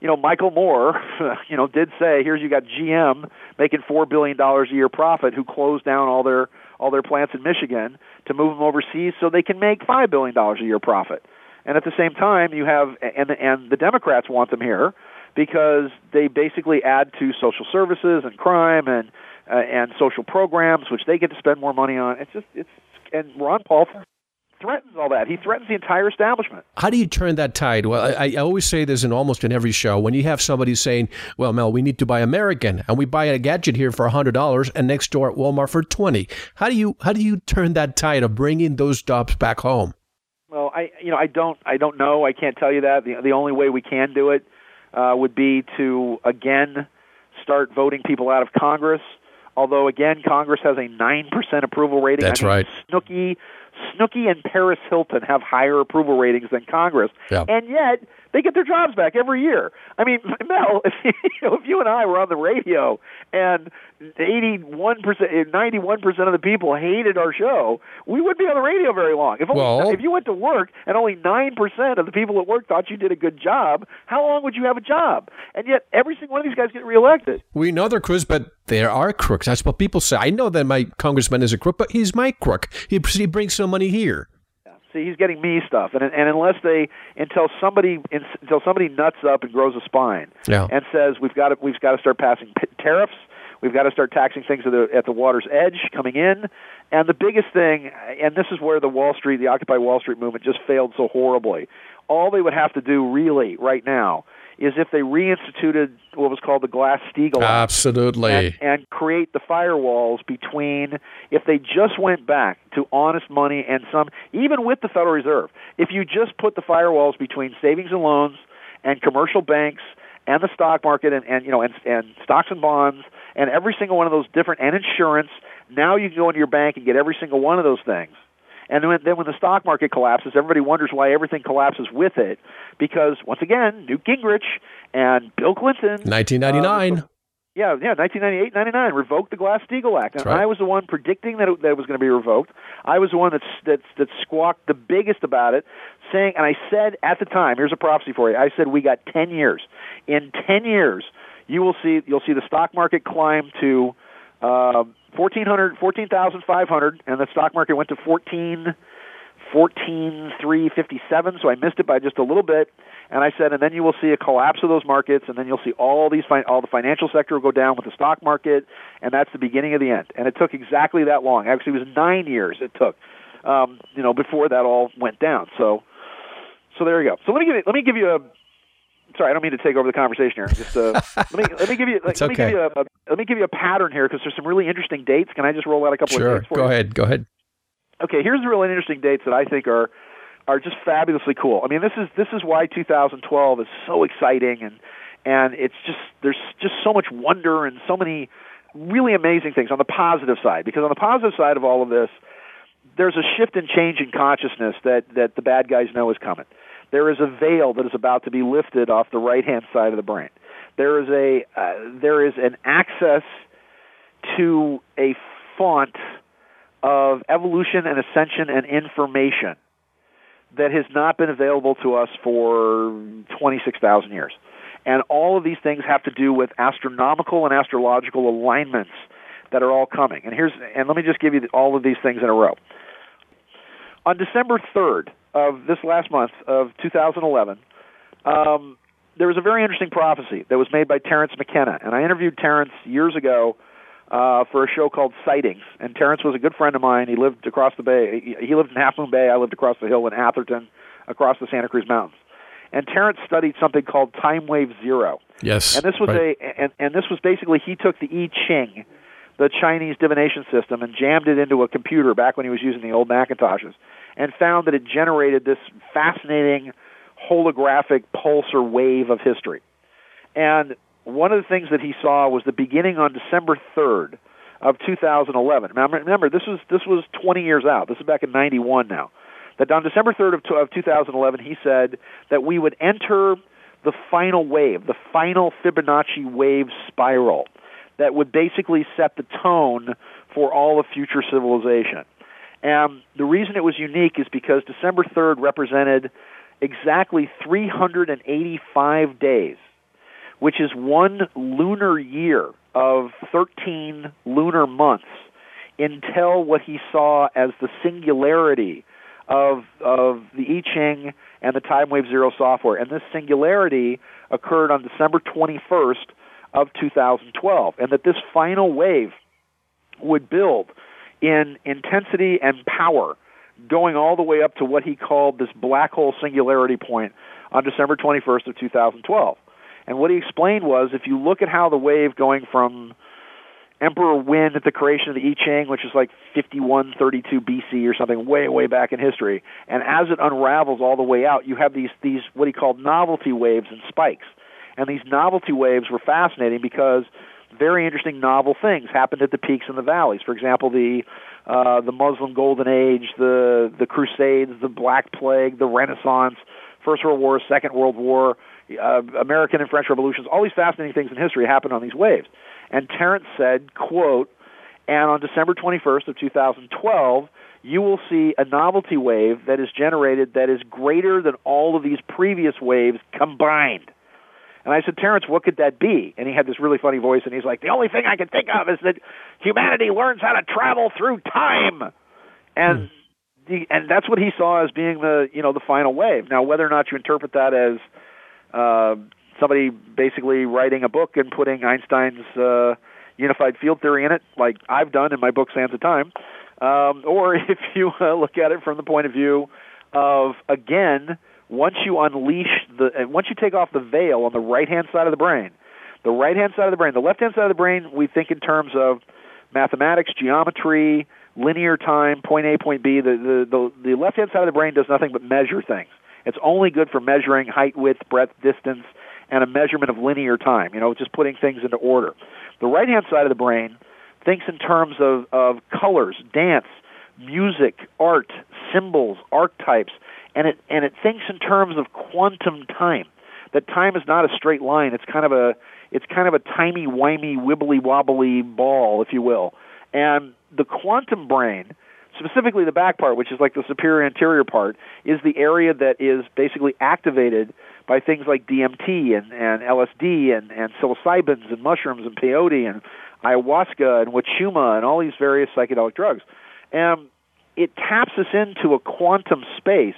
you know, Michael Moore, you know, did say, here's you got GM making four billion dollars a year profit, who closed down all their all their plants in Michigan to move them overseas so they can make five billion dollars a year profit. And at the same time, you have and and the Democrats want them here because they basically add to social services and crime and uh, and social programs, which they get to spend more money on. It's just it's and Ron Paul threatens all that. He threatens the entire establishment. How do you turn that tide? Well, I, I always say this in almost in every show. When you have somebody saying, "Well, Mel, we need to buy American, and we buy a gadget here for hundred dollars, and next door at Walmart for 20 How do you how do you turn that tide of bringing those jobs back home? Well, I you know I don't I don't know. I can't tell you that. The the only way we can do it uh, would be to again start voting people out of Congress. Although again, Congress has a nine percent approval rating. That's I mean, right. Snooki, Snooki, and Paris Hilton have higher approval ratings than Congress, Yeah. and yet they get their jobs back every year. I mean, Mel, if you, know, if you and I were on the radio and eighty-one percent, eh, ninety-one percent of the people hated our show, we wouldn't be on the radio very long. If only, Well- if you went to work and only nine percent of the people at work thought you did a good job, how long would you have a job? And yet, every single one of these guys get reelected. We know they're crooks, but there are crooks. That's what people say. I know that my congressman is a crook, but he's my crook. He, he brings some money here. He's getting me stuff, and and unless they until somebody until somebody nuts up and grows a spine Yeah. and says we've got to we've got to start passing tariffs, we've got to start taxing things at the at the water's edge coming in, and the biggest thing, and this is where the Wall Street, the Occupy Wall Street movement just failed so horribly. All they would have to do really right now is if they reinstituted what was called the Glass-Steagall Act Absolutely. and, and create the firewalls between if they just went back to honest money and some even with the Federal Reserve if you just put the firewalls between savings and loans and commercial banks and the stock market and, and you know and, and stocks and bonds and every single one of those different and insurance now you can go into your bank and get every single one of those things and then, then when the stock market collapses, everybody wonders why everything collapses with it. Because once again, Newt Gingrich and Bill Clinton, uh, 1999. yeah, yeah, 1998, 99, revoked the Glass-Steagall Act, and right. I was the one predicting that it, that it was going to be revoked. I was the one that, that's that squawked the biggest about it, saying, and I said at the time, here's a prophecy for you. I said we got 10 years. In 10 years, you will see you'll see the stock market climb to uh, 1400, 14,500, and the stock market went to 14. 14,357, so I missed it by just a little bit. And I said, and then you will see a collapse of those markets, and then you'll see all these fin- all the financial sector will go down with the stock market, and that's the beginning of the end. And it took exactly that long. Actually, it was nine years it took, um, you know, before that all went down. So, so there you go. So let me give you let me give you a. Sorry, I don't mean to take over the conversation here. Just uh, let me let me give you let me okay. give you a, a let me give you a pattern here because there's some really interesting dates. Can I just roll out a couple of Sure. dates for Go you? ahead. Go ahead. okay, here's the really interesting dates that I think are are just fabulously cool. I mean, this is this is why 2012 is so exciting and and it's just there's just so much wonder and so many really amazing things on the positive side because on the positive side of all of this there's a shift and change in consciousness that that the bad guys know is coming. There is a veil that is about to be lifted off the right hand side of the brain. There is a uh, there is an access to a font of evolution and ascension and information that has not been available to us for 26,000 years. And all of these things have to do with astronomical and astrological alignments that are all coming. And here's and let me just give you all of these things in a row. On December 3rd of this last month of 2011, um, there was a very interesting prophecy that was made by Terence McKenna, and I interviewed Terence years ago uh, for a show called Sightings. And Terence was a good friend of mine. He lived across the bay. He, he lived in Half Moon Bay. I lived across the hill in Atherton, across the Santa Cruz Mountains. And Terence studied something called time wave zero. Yes. And this was right. a and, and this was basically he took the I Ching, the Chinese divination system, and jammed it into a computer back when he was using the old Macintoshes, and found that it generated this fascinating holographic pulse or wave of history. And one of the things that he saw was the beginning on December 3rd of 2011. Now, remember, this was this was 20 years out. This is back in 91 now. That on December 3rd of, of 2011, he said that we would enter the final wave, the final Fibonacci wave spiral that would basically set the tone for all of future civilization. And the reason it was unique is because December 3rd represented exactly 385 days, which is one lunar year of 13 lunar months until what he saw as the singularity of of the I Ching and the Time Wave Zero software. And this singularity occurred on December 21st of 2012, and that this final wave would build in intensity and power, going all the way up to what he called this black hole singularity point on December 21st of 2012. And what he explained was if you look at how the wave going from Emperor Wen at the creation of the I Ching, which is like 5132 BC or something, way way back in history. And as it unravels all the way out, you have these these what he called novelty waves and spikes. And these novelty waves were fascinating because very interesting novel things happened at the peaks and the valleys. For example, the uh, the Muslim Golden Age, the the Crusades, the Black Plague, the Renaissance, First World War, Second World War, uh, American and French revolutions. All these fascinating things in history happened on these waves. And Terence said, quote, and on December 21st of 2012, you will see a novelty wave that is generated that is greater than all of these previous waves combined. And I said, Terence, what could that be? And he had this really funny voice, and he's like, the only thing I can think of is that humanity learns how to travel through time. And the, and that's what he saw as being the you know the final wave. Now, whether or not you interpret that as uh, somebody basically writing a book and putting Einstein's uh, unified field theory in it, like I've done in my book Sands of Time, um, or if you uh, look at it from the point of view of again, once you unleash the, once you take off the veil on the right hand side of the brain, the right hand side of the brain, the left hand side of the brain, we think in terms of mathematics, geometry, linear time, point A, point B. The the the, the left hand side of the brain does nothing but measure things. It's only good for measuring height, width, breadth, distance, and a measurement of linear time, you know, just putting things into order. The right hand side of the brain thinks in terms of, of colors, dance, music, art, symbols, archetypes, and it and it thinks in terms of quantum time. That time is not a straight line. It's kind of a it's kind of a timey wimey wibbly wobbly ball, if you will. And the quantum brain, specifically the back part, which is like the superior anterior part, is the area that is basically activated by things like DMT and, and LSD and, and psilocybins and mushrooms and peyote and ayahuasca and wachuma and all these various psychedelic drugs. And it taps us into a quantum space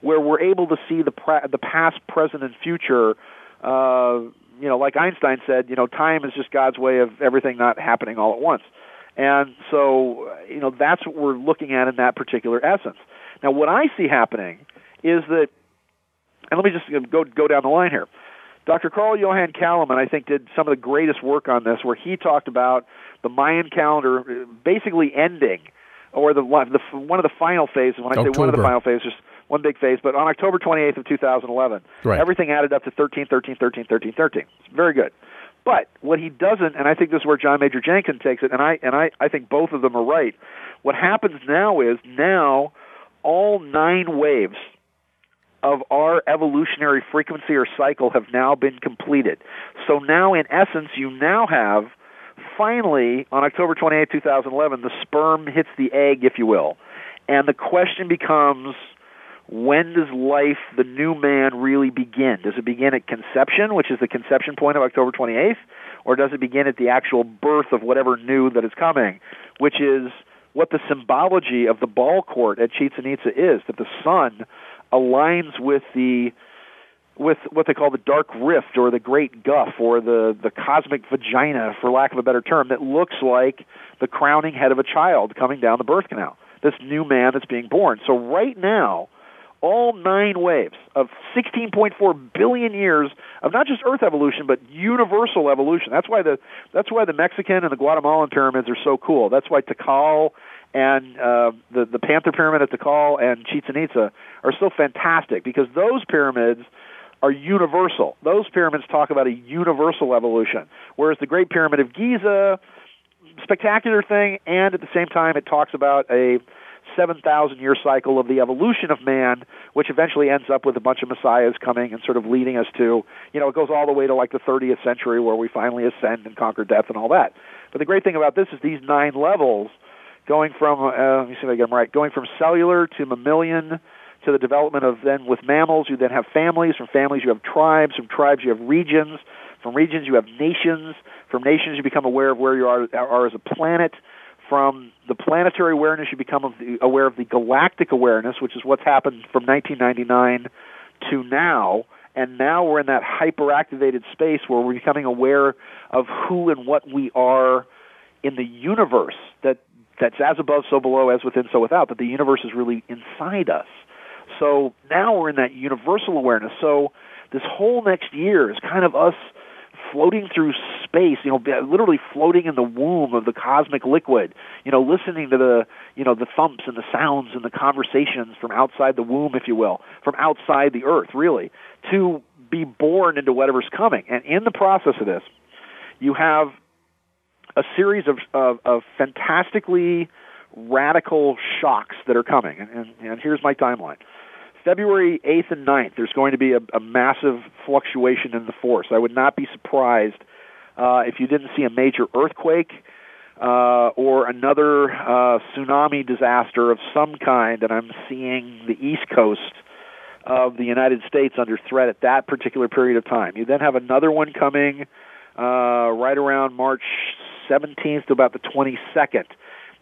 where we're able to see the the past, present, and future. Uh, you know, like Einstein said, you know, time is just God's way of everything not happening all at once. And so, you know, that's what we're looking at in that particular essence. Now, what I see happening is that and let me just go go down the line here. Dr. Carl Johan Calleman, I think, did some of the greatest work on this, where he talked about the Mayan calendar uh, basically ending, or the, the one of the final phases. When I October. say one of the final phases, one big phase, but on October 28th of 2011, right. everything added up to 13, 13, 13, 13, 13. It's very good. But what he doesn't, and I think this is where John Major Jenkins takes it, and I and I, I think both of them are right. What happens now is now all nine waves of our evolutionary frequency or cycle have now been completed. So now, in essence, you now have finally on October 28, 2011, the sperm hits the egg, if you will. And the question becomes when does life, the new man, really begin? Does it begin at conception, which is the conception point of October 28th, or does it begin at the actual birth of whatever new that is coming, which is what the symbology of the ball court at Chichen Itza is, that the sun aligns with the with what they call the dark rift or the great guff or the the cosmic vagina for lack of a better term that looks like the crowning head of a child coming down the birth canal this new man that's being born so right now all nine waves of 16.4 billion years of not just earth evolution but universal evolution that's why the that's why the mexican and the guatemalan pyramids are so cool that's why tikal and uh, the the Panther Pyramid at Tikal and Chichen Itza are so fantastic because those pyramids are universal. Those pyramids talk about a universal evolution, whereas the Great Pyramid of Giza, spectacular thing, and at the same time it talks about a 7,000 year cycle of the evolution of man, which eventually ends up with a bunch of messiahs coming and sort of leading us to, you know, it goes all the way to like the 30th century where we finally ascend and conquer death and all that. But the great thing about this is these nine levels going from, uh, let me see if I get them right, going from cellular to mammalian to the development of then with mammals, you then have families. From families, you have tribes. From tribes, you have regions. From regions, you have nations. From nations, you become aware of where you are, are as a planet. From the planetary awareness, you become aware of the galactic awareness, which is what's happened from 1999 to now. And now we're in that hyperactivated space where we're becoming aware of who and what we are in the universe. That that's as above, so below, as within, so without. That the universe is really inside us. So now we're in that universal awareness. So this whole next year is kind of us floating through space, you know, literally floating in the womb of the cosmic liquid, you know, listening to the, you know, the thumps and the sounds and the conversations from outside the womb, if you will, from outside the earth, really, to be born into whatever's coming. And in the process of this, you have a series of, of, of fantastically radical shocks that are coming. And, and, and here's my timeline. February 8th and 9th, there's going to be a, a massive fluctuation in the force. I would not be surprised uh, if you didn't see a major earthquake uh, or another uh, tsunami disaster of some kind, and I'm seeing the East Coast of the United States under threat at that particular period of time. You then have another one coming uh, right around March 17th to about the 22nd.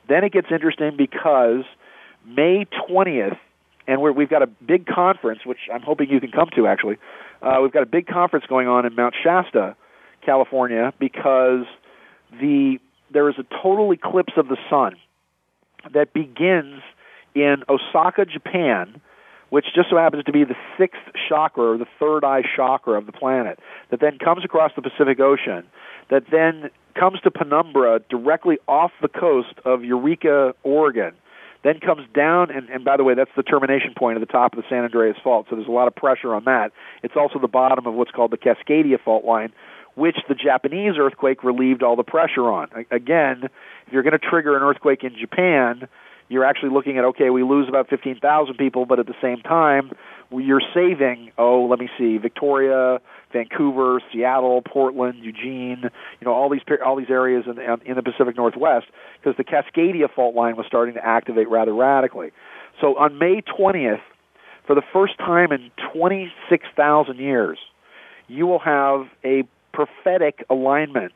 Then it gets interesting because May 20th and we have got a big conference, which I'm hoping you can come to. Actually, uh, we've got a big conference going on in Mount Shasta, California, because the there is a total eclipse of the sun that begins in Osaka, Japan, which just so happens to be the sixth chakra or the third eye chakra of the planet, that then comes across the Pacific Ocean, that then comes to Penumbra directly off the coast of Eureka, Oregon then comes down, and, and by the way, that's the termination point at the top of the San Andreas Fault, so there's a lot of pressure on that. It's also the bottom of what's called the Cascadia Fault line, which the Japanese earthquake relieved all the pressure on. Again, if you're going to trigger an earthquake in Japan, you're actually looking at okay, we lose about 15,000 people, but at the same time, you're saving oh, let me see, Victoria, Vancouver, Seattle, Portland, Eugene, you know all these all these areas in in the Pacific Northwest because the Cascadia fault line was starting to activate rather radically. So on May 20th, for the first time in 26,000 years, you will have a prophetic alignment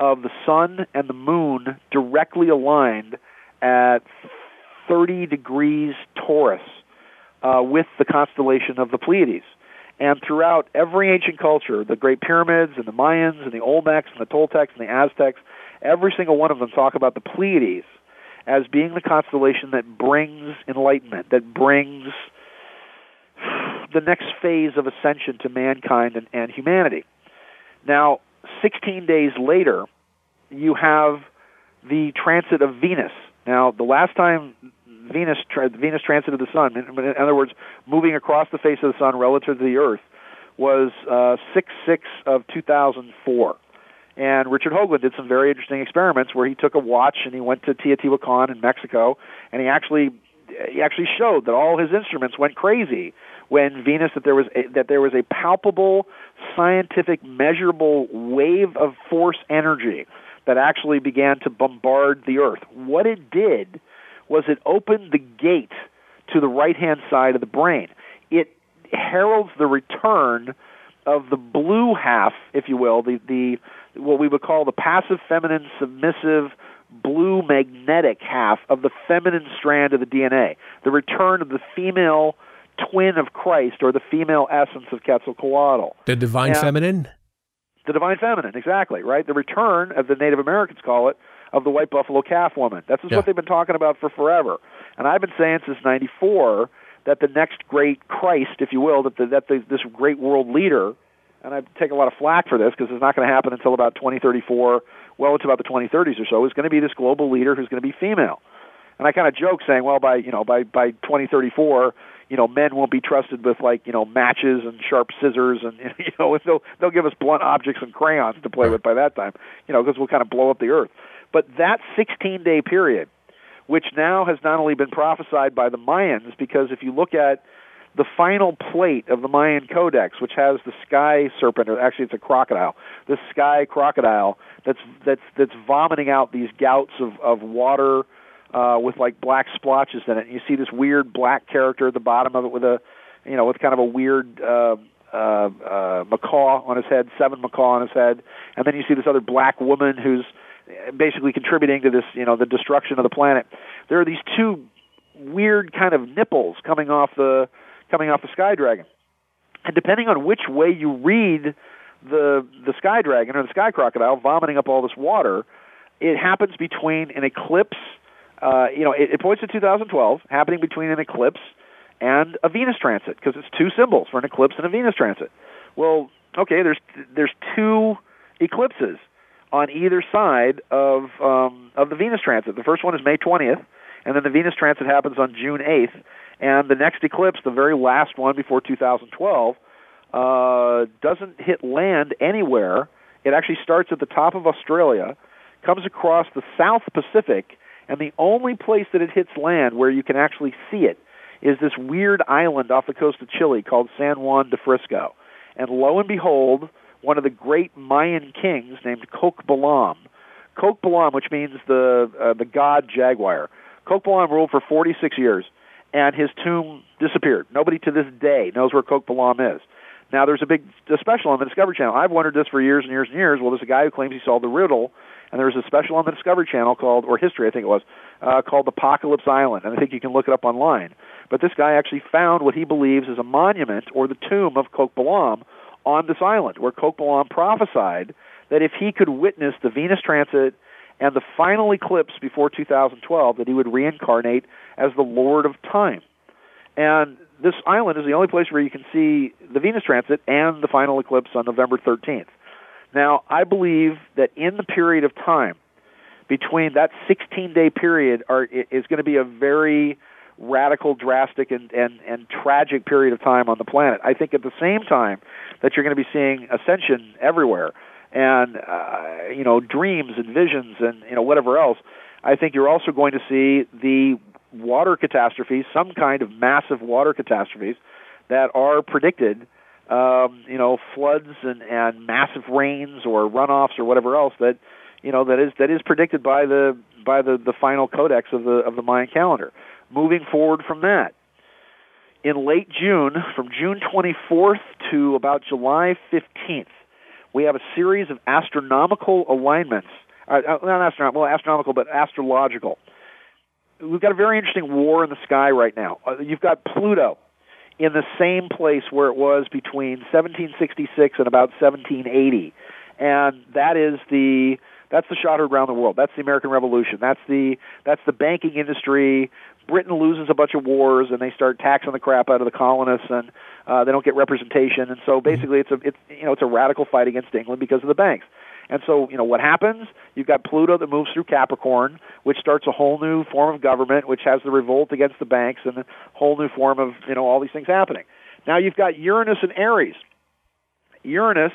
of the sun and the moon directly aligned at 30 degrees Taurus uh, with the constellation of the Pleiades. And throughout every ancient culture, the Great Pyramids and the Mayans and the Olmecs and the Toltecs and the Aztecs, every single one of them talk about the Pleiades as being the constellation that brings enlightenment, that brings the next phase of ascension to mankind and, and humanity. Now, 16 days later, you have the transit of Venus. Now, the last time Venus tra- Venus transited the sun. In, in other words, moving across the face of the sun relative to the Earth was uh, six six of 2004. And Richard Hoagland did some very interesting experiments where he took a watch and he went to Teotihuacan in Mexico, and he actually he actually showed that all his instruments went crazy when Venus that there was a, that there was a palpable scientific measurable wave of force energy that actually began to bombard the earth. What it did was it opened the gate to the right hand side of the brain. It heralds the return of the blue half, if you will, the, the what we would call the passive feminine submissive blue magnetic half of the feminine strand of the DNA. The return of the female twin of Christ or the female essence of Quetzalcoatl. The divine and feminine? The divine feminine, exactly, right? The return, as the Native Americans call it, of the white buffalo calf woman. That's just yeah. what they've been talking about for forever. And I've been saying since '94 that the next great Christ, if you will, that the, that the, this great world leader, and I take a lot of flack for this because it's not going to happen until about 2034, well into about the 2030s or so, is going to be this global leader who's going to be female. And I kind of joke saying, well, by you know by by 2034, you know, men won't be trusted with like you know matches and sharp scissors, and you know they'll they'll give us blunt objects and crayons to play with by that time, you know, because we'll kind of blow up the earth. But that 16 day period which now has not only been prophesied by the Mayans, because if you look at the final plate of the Mayan Codex, which has the sky serpent, or actually it's a crocodile, the sky crocodile that's that's that's vomiting out these gouts of of water uh, with like black splotches in it. And you see this weird black character at the bottom of it with a, you know, with kind of a weird uh, uh, uh, macaw on his head, seven macaw on his head, and then you see this other black woman who's basically contributing to this, you know, the destruction of the planet. There are these two weird kind of nipples coming off the coming off the sky dragon. And depending on which way you read the the sky dragon or the sky crocodile vomiting up all this water, it happens between an eclipse. Uh, you know, it, it points to 2012 happening between an eclipse and a Venus transit because it's two symbols for an eclipse and a Venus transit. Well, okay, there's there's two eclipses on either side of um, of the Venus transit. The first one is May 20th, and then the Venus transit happens on June 8th. And the next eclipse, the very last one before 2012, uh, doesn't hit land anywhere. It actually starts at the top of Australia, comes across the South Pacific, and the only place that it hits land where you can actually see it is this weird island off the coast of Chile called San Juan de Frisco. And lo and behold, one of the great Mayan kings named Coqbalam, Coqbalam, which means the uh, the god jaguar. Coqbalam ruled for 46 years and his tomb disappeared. Nobody to this day knows where Coqbalam is. Now, there's a big a special on the Discovery Channel. I've wondered this for years and years and years. Well, there's a guy who claims he solved the riddle, and there's a special on the Discovery Channel called, or History, I think it was, uh, called Apocalypse Island, and I think you can look it up online. But this guy actually found what he believes is a monument or the tomb of Coqbalam on this island, where Coqbalam prophesied that if he could witness the Venus transit and the final eclipse before 2012 that he would reincarnate as the Lord of Time. And this island is the only place where you can see the Venus transit and the final eclipse on November 13th. Now, I believe that in the period of time between that 16 day period are, is going to be a very radical, drastic, and, and, and tragic period of time on the planet. I think at the same time that you're going to be seeing ascension everywhere and uh, you know dreams and visions and you know whatever else. I think you're also going to see the water catastrophes, some kind of massive water catastrophes that are predicted. Um, you know, floods and, and massive rains or runoffs or whatever else that you know that is that is predicted by the by the, the final codex of the of the Mayan calendar. Moving forward from that, in late June, from June 24th to about July 15th, we have a series of astronomical alignments. Uh, uh, not astronomical, well, astronomical, but astrological. We've got a very interesting war in the sky right now. Uh, you've got Pluto in the same place where it was between 1766 and about 1780, and that is the that's the shot heard around the world. That's the American Revolution. That's the that's the banking industry. Britain loses a bunch of wars and they start taxing the crap out of the colonists and uh, they don't get representation. And so basically, it's a it's you know it's a radical fight against England because of the banks. And so, you know, what happens? You've got Pluto that moves through Capricorn, which starts a whole new form of government, which has the revolt against the banks and a whole new form of, you know, all these things happening. Now you've got Uranus and Aries. Uranus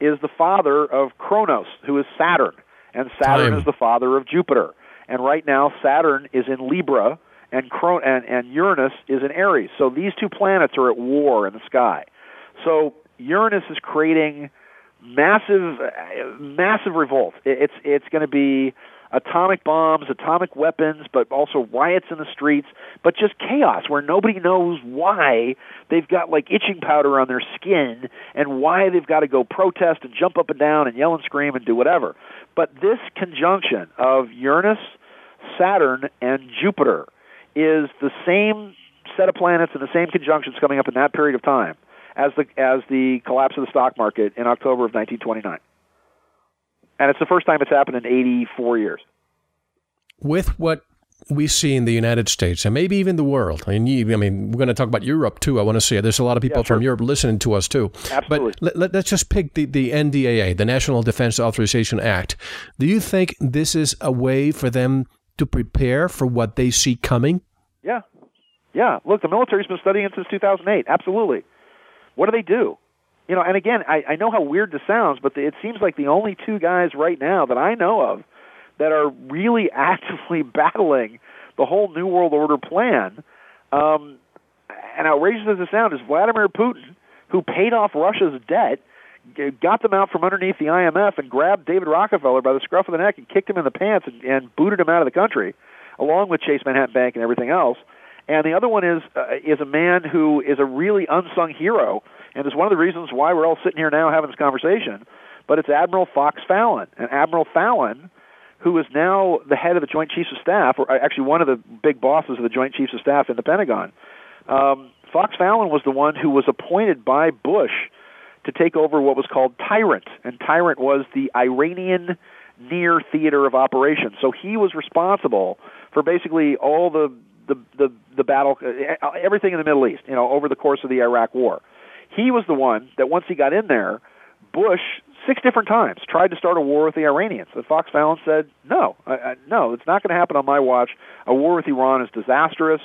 is the father of Kronos, who is Saturn, and Saturn Time. is the father of Jupiter. And right now, Saturn is in Libra, and, Chron- and and Uranus is in Aries. So these two planets are at war in the sky. So Uranus is creating massive, uh, massive revolt. It's it's going to be atomic bombs, atomic weapons, but also riots in the streets, but just chaos where nobody knows why they've got like itching powder on their skin and why they've got to go protest and jump up and down and yell and scream and do whatever. But this conjunction of Uranus, Saturn, and Jupiter is the same set of planets and the same conjunctions coming up in that period of time as the as the collapse of the stock market in October of 1929. And it's the first time it's happened in 84 years. With what we see in the United States and maybe even the world. I mean, I mean, we're going to talk about Europe too. I want to say there's a lot of people Yeah, sure. from Europe listening to us too. Absolutely. But let, us just pick the, the NDAA, the National Defense Authorization Act. Do you think this is a way for them to prepare for what they see coming? Yeah. Yeah. Look, the military's been studying it since 2008. Absolutely. What do they do? You know, and again, I, I know how weird this sounds, but it seems like the only two guys right now that I know of that are really actively battling the whole New World Order plan. Um, and outrageous as it sounds, is Vladimir Putin, who paid off Russia's debt, got them out from underneath the IMF and grabbed David Rockefeller by the scruff of the neck and kicked him in the pants and, and booted him out of the country, along with Chase Manhattan Bank and everything else. And the other one is uh, is a man who is a really unsung hero, and is one of the reasons why we're all sitting here now having this conversation. But it's Admiral Fox Fallon, and Admiral Fallon, who is now the head of the Joint Chiefs of Staff, or actually one of the big bosses of the Joint Chiefs of Staff in the Pentagon. Um, Fox Fallon was the one who was appointed by Bush to take over what was called Tyrant, and Tyrant was the Iranian near theater of operations. So he was responsible for basically all the the the, the battle, uh, everything in the Middle East, you know, over the course of the Iraq War. He was the one that once he got in there, Bush six different times tried to start a war with the Iranians. And Fox Fallon said, "No, I, I, no, it's not going to happen on my watch. A war with Iran is disastrous.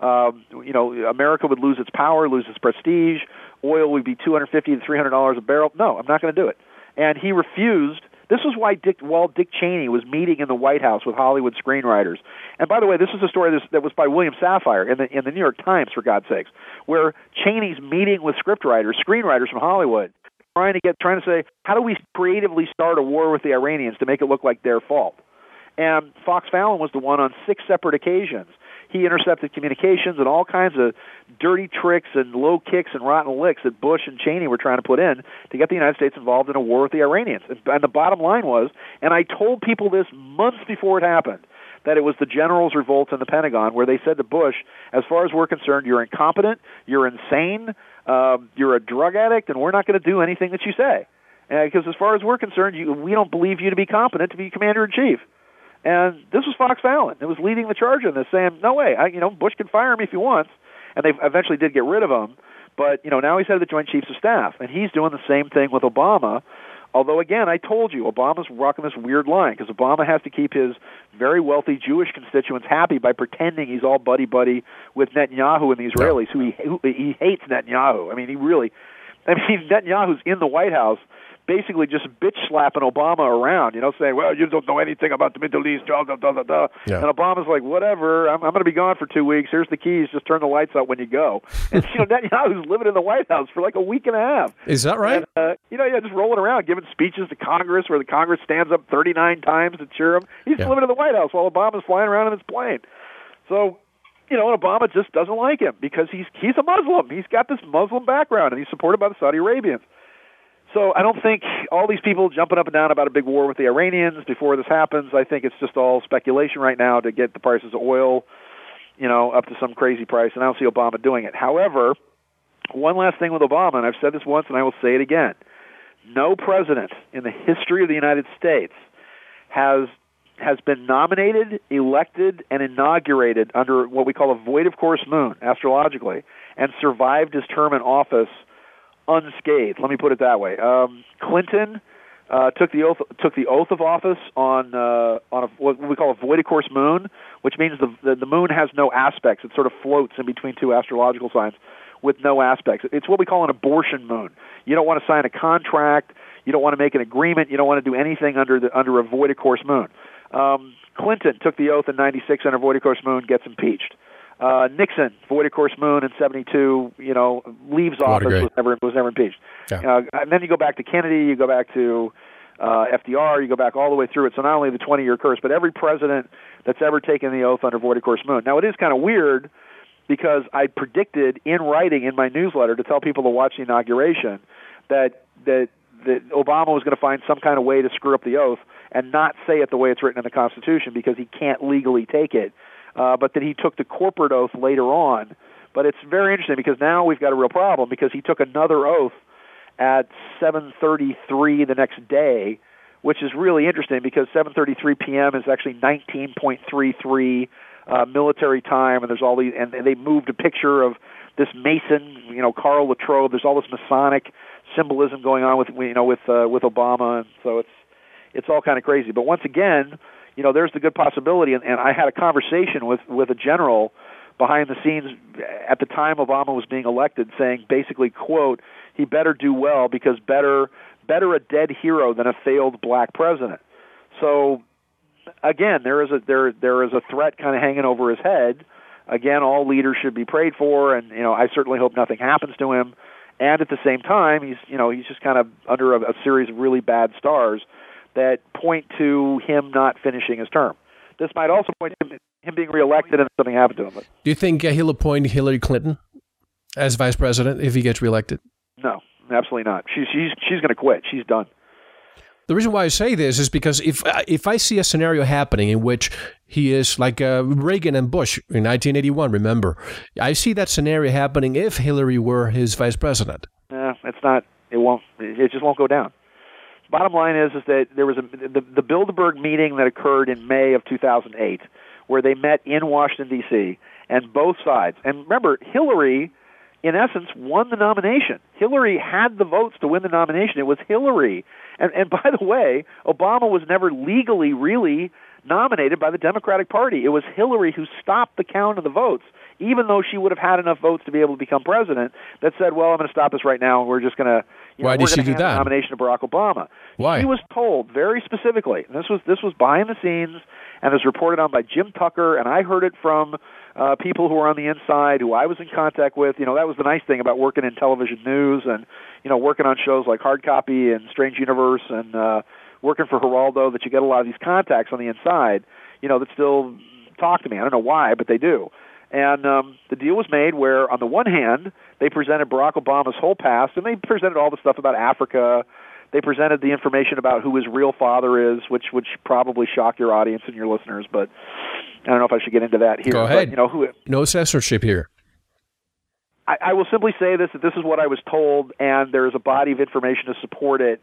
Um, you know, America would lose its power, lose its prestige. Oil would be 250 to 300 dollars a barrel. No, I'm not going to do it." And he refused. This was why Dick, while Dick Cheney was meeting in the White House with Hollywood screenwriters. And by the way, this is a story that was by William Safire in the in the New York Times, for God's sakes, where Cheney's meeting with scriptwriters, screenwriters from Hollywood, trying to get trying to say how do we creatively start a war with the Iranians to make it look like their fault. And Fox Fallon was the one on six separate occasions. He intercepted communications and all kinds of dirty tricks and low kicks and rotten licks that Bush and Cheney were trying to put in to get the United States involved in a war with the Iranians. And, the bottom line was, and I told people this months before it happened, that it was the generals' revolt in the Pentagon where they said to Bush, as far as we're concerned, you're incompetent, you're insane, um, you're a drug addict, and we're not going to do anything that you say. Because uh, as far as we're concerned, you, we don't believe you to be competent to be commander in chief. And this was Fox Fallon. It was leading the charge in this, saying, "No way, I, you know, Bush can fire him if he wants." And they eventually did get rid of him. But you know, now he's head of the Joint Chiefs of Staff, and he's doing the same thing with Obama. Although again, I told you, Obama's rocking this weird line because Obama has to keep his very wealthy Jewish constituents happy by pretending he's all buddy buddy with Netanyahu and the Israelis, who he who, he hates Netanyahu. I mean, he really, I mean, Netanyahu's in the White House basically just bitch slapping Obama around, you know, saying, "Well, you don't know anything about the Middle East." Da, da, da, da, da. Yeah. And Obama's like, "Whatever, I'm, I'm going to be gone for two weeks. Here's the keys. Just turn the lights out when you go." And you know, Netanyahu's living in the White House for like a week and a half. Is that right? And, uh, you know, yeah, just rolling around, giving speeches to Congress where the Congress stands up 39 times to cheer him. He's yeah. living in the White House while Obama's flying around in his plane. So you know, and Obama just doesn't like him because he's he's a Muslim. He's got this Muslim background, and he's supported by the Saudi Arabians. So I don't think all these people jumping up and down about a big war with the Iranians before this happens. I think it's just all speculation right now to get the prices of oil, you know, up to some crazy price. And I don't see Obama doing it. However, one last thing with Obama, and I've said this once, and I will say it again: no president in the history of the United States has has been nominated, elected, and inaugurated under what we call a void of course moon astrologically, and survived his term in office unscathed. Let me put it that way. Um, Clinton uh, took the oath took the oath of office on uh, on a, what we call a void of course moon, which means the, the the moon has no aspects. It sort of floats in between two astrological signs with no aspects. It's what we call an abortion moon. You don't want to sign a contract. You don't want to make an agreement. You don't want to do anything under the under a void of course moon. Um, Clinton took the oath in '96 under void of course moon, gets impeached. Uh, Nixon, void of course moon in '72, you know, leaves office was never was never impeached. Yeah. Uh, and then you go back to Kennedy, you go back to uh, FDR, you go back all the way through it. So not only the 20-year curse, but every president that's ever taken the oath under void of course moon. Now it is kind of weird because I predicted in writing in my newsletter to tell people to watch the inauguration that that that Obama was going to find some kind of way to screw up the oath and not say it the way it's written in the Constitution because he can't legally take it uh, but that he took the corporate oath later on. But it's very interesting because now we've got a real problem because he took another oath at 7:33 the next day, which is really interesting because 7:33 p.m. is actually 19.33 uh, military time, and there's all these, and they moved a picture of this Mason, you know, Karl Latrobe. There's all this Masonic symbolism going on with you know with uh, with Obama, and so it's it's all kind of crazy. But once again, you know, there's the good possibility. And, and I had a conversation with with a general behind the scenes at the time Obama was being elected, saying basically, quote, he better do well because better better a dead hero than a failed black president. So again, there is a there there is a threat kind of hanging over his head. Again, all leaders should be prayed for, and you know I certainly hope nothing happens to him. And at the same time, he's you know he's just kind of under a, a series of really bad stars that point to him not finishing his term. This might also point to him, him being reelected and something happened to him. Do you think uh, he'll appoint Hillary Clinton as vice president if he gets reelected? no, absolutely not. She's she's she's going to quit. She's done. The reason why I say this is because if if I see a scenario happening in which he is like uh, Reagan and Bush in 1981, remember, I see that scenario happening if Hillary were his vice president. Eh, it's not. It won't. It just won't go down. Bottom line is is that there was a the, the Bilderberg meeting that occurred in May of 2008, where they met in Washington D.C. and both sides. And remember, Hillary, in essence, won the nomination. Hillary had the votes to win the nomination. It was Hillary. And and by the way, Obama was never legally really nominated by the Democratic Party. It was Hillary who stopped the count of the votes, even though she would have had enough votes to be able to become president. That said, well, I'm going to stop this right now, and we're just going to. You Why know, did she do the that? Nomination Barack Obama. Why? She was told very specifically. And this was this was behind the scenes, and was reported on by Jim Tucker, and I heard it from uh, people who were on the inside, who I was in contact with. You know, that was the nice thing about working in television news, and you know, working on shows like Hard Copy and Strange Universe, and uh, working for Geraldo. That you get a lot of these contacts on the inside. You know, that still talk to me. I don't know why, but they do. And um, the deal was made where, on the one hand, they presented Barack Obama's whole past, and they presented all the stuff about Africa. They presented the information about who his real father is, which would probably shock your audience and your listeners. But I don't know if I should get into that here. Go But, ahead. you know, who No censorship here. I, I will simply say this: that this is what I was told, and there is a body of information to support it.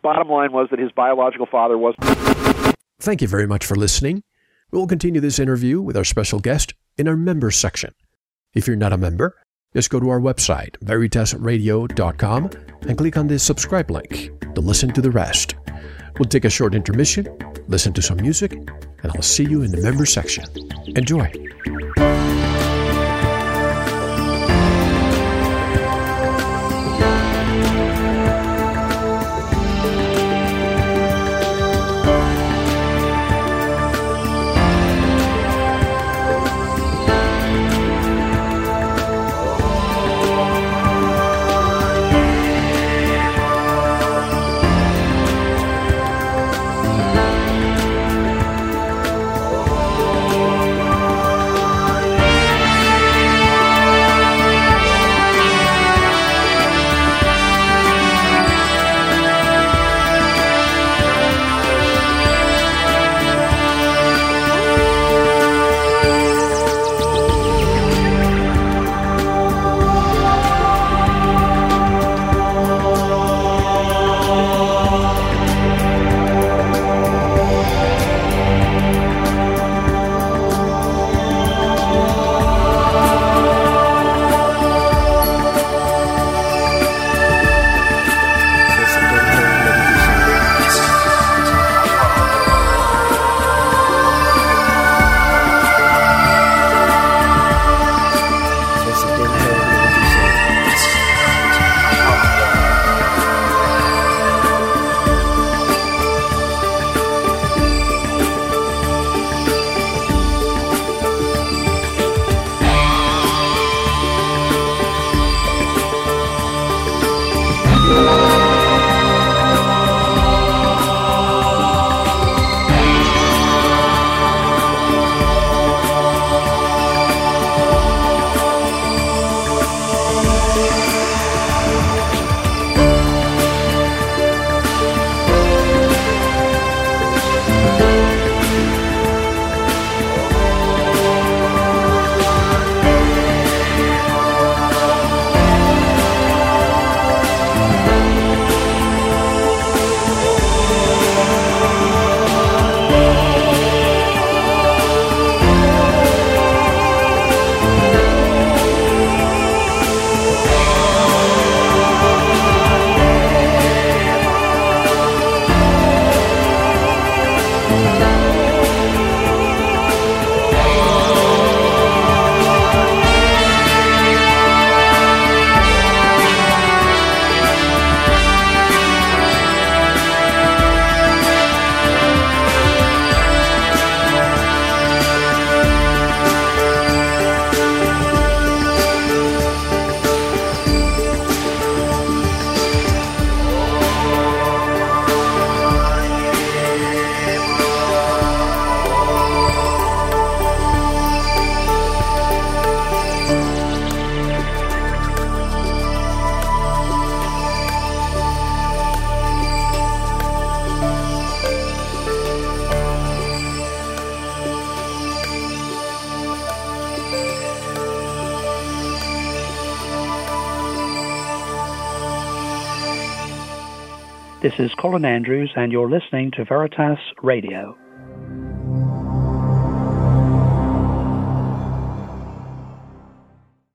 Bottom line was that his biological father was. Thank you very much for listening. We will continue this interview with our special guest in our members section. If you're not a member, just go to our website, veritasradio.com, and click on the subscribe link to listen to the rest. We'll take a short intermission, listen to some music, and I'll see you in the member section. Enjoy. Is Colin Andrews, and you're listening to Veritas Radio.